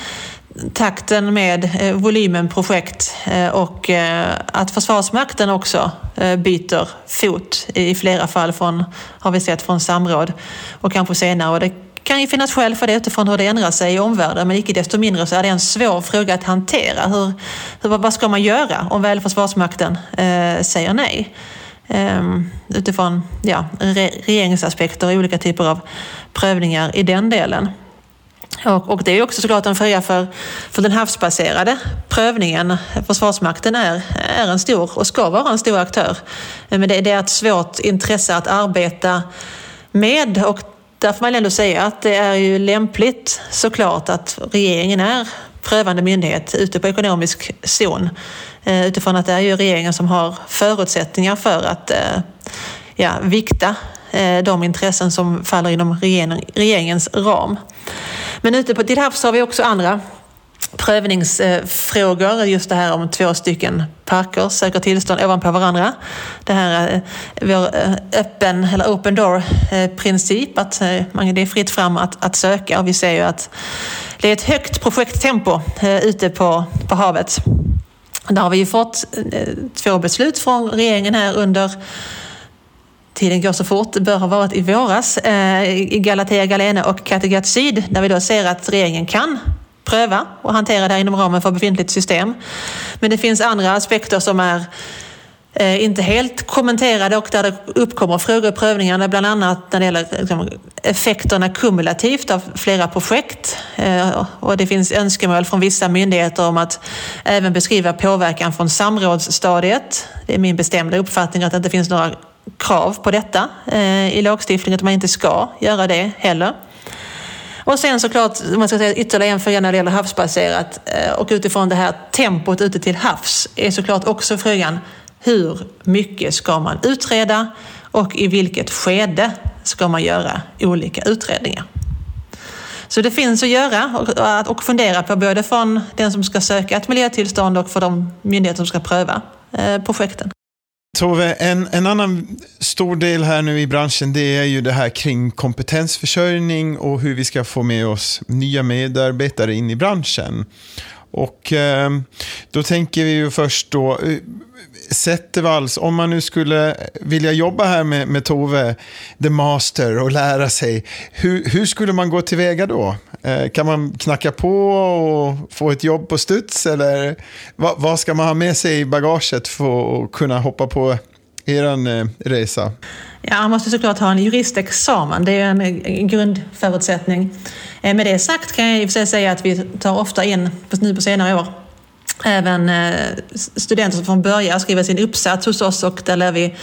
takten med eh, volymen projekt eh, och eh, att Försvarsmakten också byter fot i flera fall från, har vi sett, från samråd och kanske senare. Och det kan ju finnas skäl för det utifrån hur det ändrar sig i omvärlden men icke desto mindre så är det en svår fråga att hantera. Hur, hur, vad ska man göra om väl Försvarsmakten eh, säger nej? Um, utifrån ja, re regeringsaspekter och olika typer av prövningar i den delen. Och, och, det är också såklart en fråga för, för den havsbaserade prövningen. Försvarsmakten är, är en stor och ska vara en stor aktör. Men det, det är ett svårt intresse att arbeta med och där får man ändå säga att det är ju lämpligt såklart att regeringen är prövande myndighet ute på ekonomisk zon. Eh, utifrån att det är ju regeringen som har förutsättningar för att eh, ja, vikta Eh, de intressen som faller inom regeringens ram. Men ute på till havs har vi också andra prövningsfrågor. Just det här om två stycken parker söker tillstånd ovanpå varandra. Det här är vår eh, öppen, eller open door-princip, att det är fritt fram att, att söka. Och vi ser ju att det är ett högt projekttempo ute på, på havet. Där har vi ju fått två beslut från regeringen här under tiden går så fort, bör ha varit i våras, eh, i Galatea Galene och Kattegatt Syd, där vi då ser att regeringen kan pröva och hantera det här inom ramen för befintligt system. Men det finns andra aspekter som är eh, inte helt kommenterade och där det uppkommer frågor i prövningarna, bland annat när det gäller liksom, effekterna kumulativt av flera projekt. Eh, och det finns önskemål från vissa myndigheter om att även beskriva påverkan från samrådsstadiet. Det är min bestämda uppfattning att det inte finns några krav på detta eh, i lagstiftningen, att man inte ska göra det heller. Och sen såklart, om man ska säga ytterligare en fråga när det gäller havsbaserat eh, och utifrån det här tempot ute till havs är såklart också frågan hur mycket ska man utreda och i vilket skede ska man göra olika utredningar. Så det finns att göra och fundera på både från den som ska söka ett miljötillstånd och för de myndigheter som ska pröva eh, projekten. Tove, en, en annan stor del här nu i branschen det är ju det här kring kompetensförsörjning och hur vi ska få med oss nya medarbetare in i branschen. Och eh, då tänker vi ju först då, eh, Zettervalls, om man nu skulle vilja jobba här med, med Tove, the master, och lära sig, hur, hur skulle man gå tillväga då? Eh, kan man knacka på och få ett jobb på studs? Eller vad, vad ska man ha med sig i bagaget för att kunna hoppa på er eh, resa? Ja, man måste såklart ha en juristexamen. Det är en grundförutsättning. Eh, med det sagt kan jag i och för sig säga att vi tar ofta in, nu på senare år, även eh, studenter som från början skriva sin uppsats hos oss och där lär vi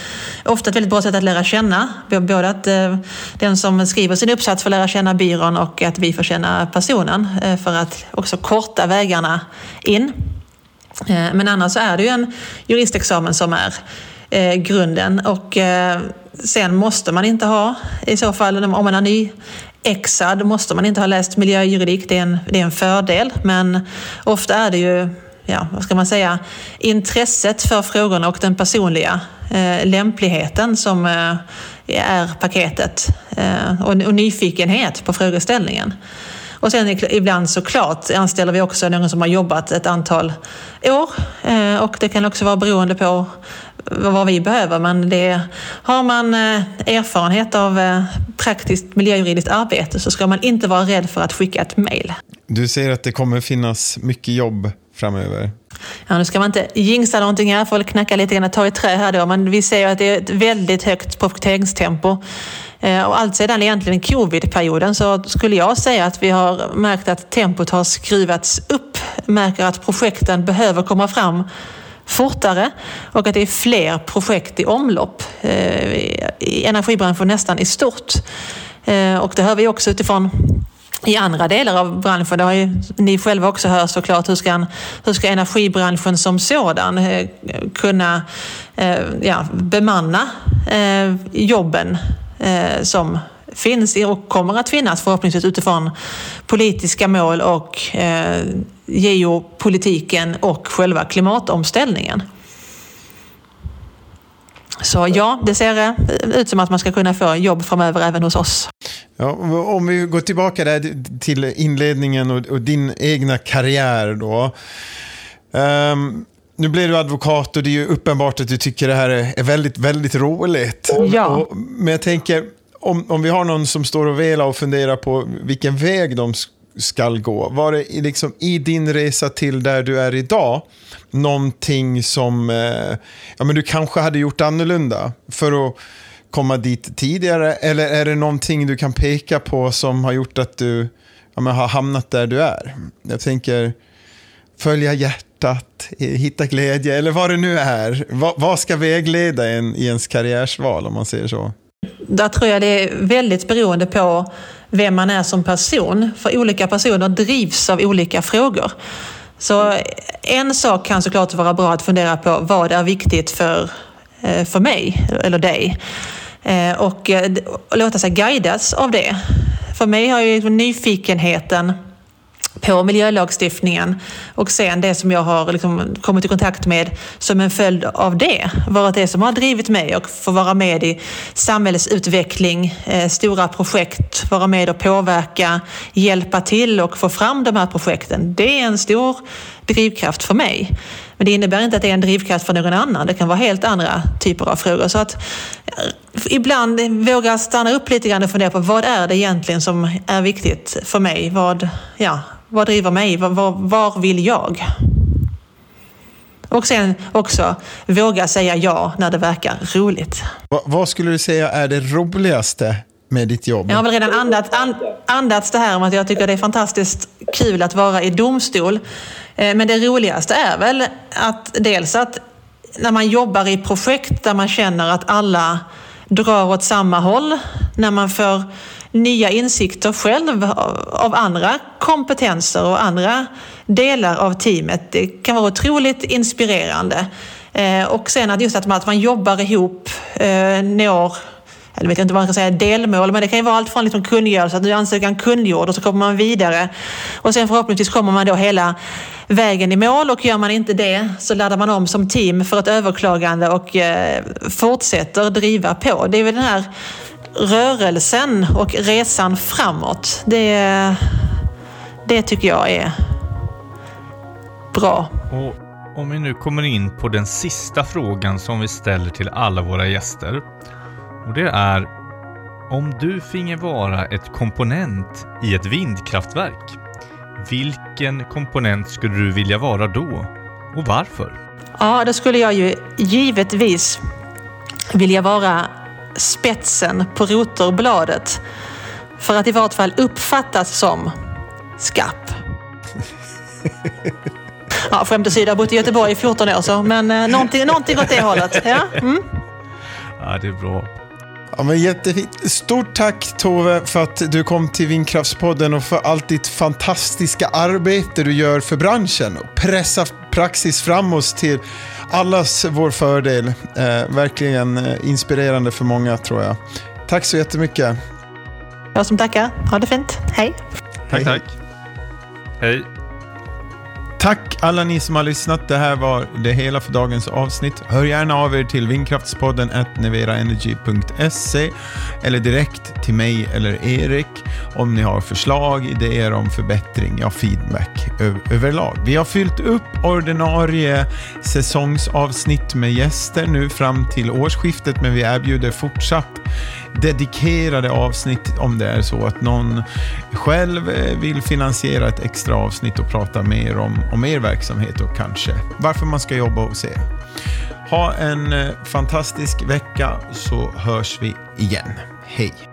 ofta ett väldigt bra sätt att lära känna. Både att eh, den som skriver sin uppsats får lära känna byrån och att vi får känna personen eh, för att också korta vägarna in. Men annars så är det ju en juristexamen som är grunden och sen måste man inte ha, i så fall om man är ny exad måste man inte ha läst miljöjuridik, det är en, det är en fördel. Men ofta är det ju, ja, vad ska man säga, intresset för frågorna och den personliga eh, lämpligheten som eh, är paketet. Eh, och, och nyfikenhet på frågeställningen. Och sen ibland såklart anställer vi också någon som har jobbat ett antal år. Eh, och det kan också vara beroende på vad vi behöver. Men det, har man eh, erfarenhet av eh, praktiskt miljöjuridiskt arbete så ska man inte vara rädd för att skicka ett mejl. Du säger att det kommer finnas mycket jobb framöver. Ja, nu ska man inte jinxa någonting här, får väl knacka lite grann och ta i trä här då, men vi ser att det är ett väldigt högt projekteringstempo. Eh, och allt sedan egentligen covid-perioden så skulle jag säga att vi har märkt att tempot har skruvats upp. Märker att projekten behöver komma fram fortare och att det är fler projekt i omlopp eh, i energibranschen nästan i stort. Eh, och det hör vi också utifrån i andra delar av branschen. Det har ju ni själva också hört såklart. Hur ska, hur ska energibranschen som sådan eh, kunna eh, ja, bemanna eh, jobben eh, som finns och kommer att finnas förhoppningsvis utifrån politiska mål och eh, geopolitiken och själva klimatomställningen. Så ja, det ser eh, ut som att man ska kunna få jobb framöver även hos oss. Ja, om vi går tillbaka där till inledningen och, och din egna karriär då. Um, nu blir du advokat och det är ju uppenbart att du tycker det här är väldigt, väldigt roligt. Ja. Och, men jag tänker, om, om vi har någon som står och velar och funderar på vilken väg de ska gå. Var det liksom i din resa till där du är idag någonting som eh, ja, men du kanske hade gjort annorlunda för att komma dit tidigare? Eller är det någonting du kan peka på som har gjort att du ja, men har hamnat där du är? Jag tänker följa hjärtat, eh, hitta glädje eller vad det nu är. Va, vad ska vägleda en i ens karriärsval om man säger så? Där tror jag det är väldigt beroende på vem man är som person. För olika personer drivs av olika frågor. Så en sak kan såklart vara bra att fundera på. Vad är viktigt för, eh, för mig eller dig? Eh, och, och låta sig guidas av det. För mig har ju nyfikenheten på miljölagstiftningen och sen det som jag har liksom kommit i kontakt med som en följd av det varit det som har drivit mig och få vara med i samhällsutveckling, eh, stora projekt, vara med och påverka, hjälpa till och få fram de här projekten. Det är en stor drivkraft för mig. Men det innebär inte att det är en drivkraft för någon annan. Det kan vara helt andra typer av frågor. Så att eh, ibland våga stanna upp lite grann och fundera på vad är det egentligen som är viktigt för mig? Vad, ja, vad driver mig? Var, var, vill jag? Och sen också våga säga ja när det verkar roligt. Va, vad skulle du säga är det roligaste med ditt jobb? Jag har väl redan andats, and, andats det här om att jag tycker det är fantastiskt kul att vara i domstol. Eh, men det roligaste är väl att dels att när man jobbar i projekt där man känner att alla drar åt samma håll, när man får nya insikter själv av andra kompetenser och andra delar av teamet. Det kan vara otroligt inspirerande. Eh, och sen att just att man, att man jobbar ihop, eh, når eller vet jag inte vad man ska säga, delmål, men det kan ju vara allt från liksom kungörelse, att nu är ansökan kungjord och så kommer man vidare. Och sen förhoppningsvis kommer man då hela vägen i mål och gör man inte det så laddar man om som team för ett överklagande och eh, fortsätter driva på. Det är väl den här rörelsen och resan framåt. Det, det tycker jag är bra. Och om vi nu kommer in på den sista frågan som vi ställer till alla våra gäster. Och det är om du finge vara ett komponent i ett vindkraftverk. Vilken komponent skulle du vilja vara då? Och varför? Ja, då skulle jag ju givetvis vilja vara spetsen på rotorbladet. För att i vart fall uppfattas som skarp. Ja, skämt åsido, jag har bott i Göteborg i 14 år så, men eh, någonting, någonting åt det hållet. Ja, mm. Ja, det är bra. Ja, men jättefint. Stort tack Tove för att du kom till Vindkraftspodden och för allt ditt fantastiska arbete du gör för branschen och pressa praxis framåt till allas vår fördel. Eh, verkligen eh, inspirerande för många tror jag. Tack så jättemycket. Jag som tackar. Ha det fint. Hej. Tack, Hej. tack. Hej. Tack alla ni som har lyssnat. Det här var det hela för dagens avsnitt. Hör gärna av er till vindkraftspodden neveraenergy.se eller direkt till mig eller Erik om ni har förslag, idéer om förbättring, ja feedback överlag. Vi har fyllt upp ordinarie säsongsavsnitt med gäster nu fram till årsskiftet men vi erbjuder fortsatt dedikerade avsnitt om det är så att någon själv eh, vill finansiera ett extra avsnitt och prata mer om, om er verksamhet och kanske varför man ska jobba hos er. Ha en eh, fantastisk vecka så hörs vi igen. Hej!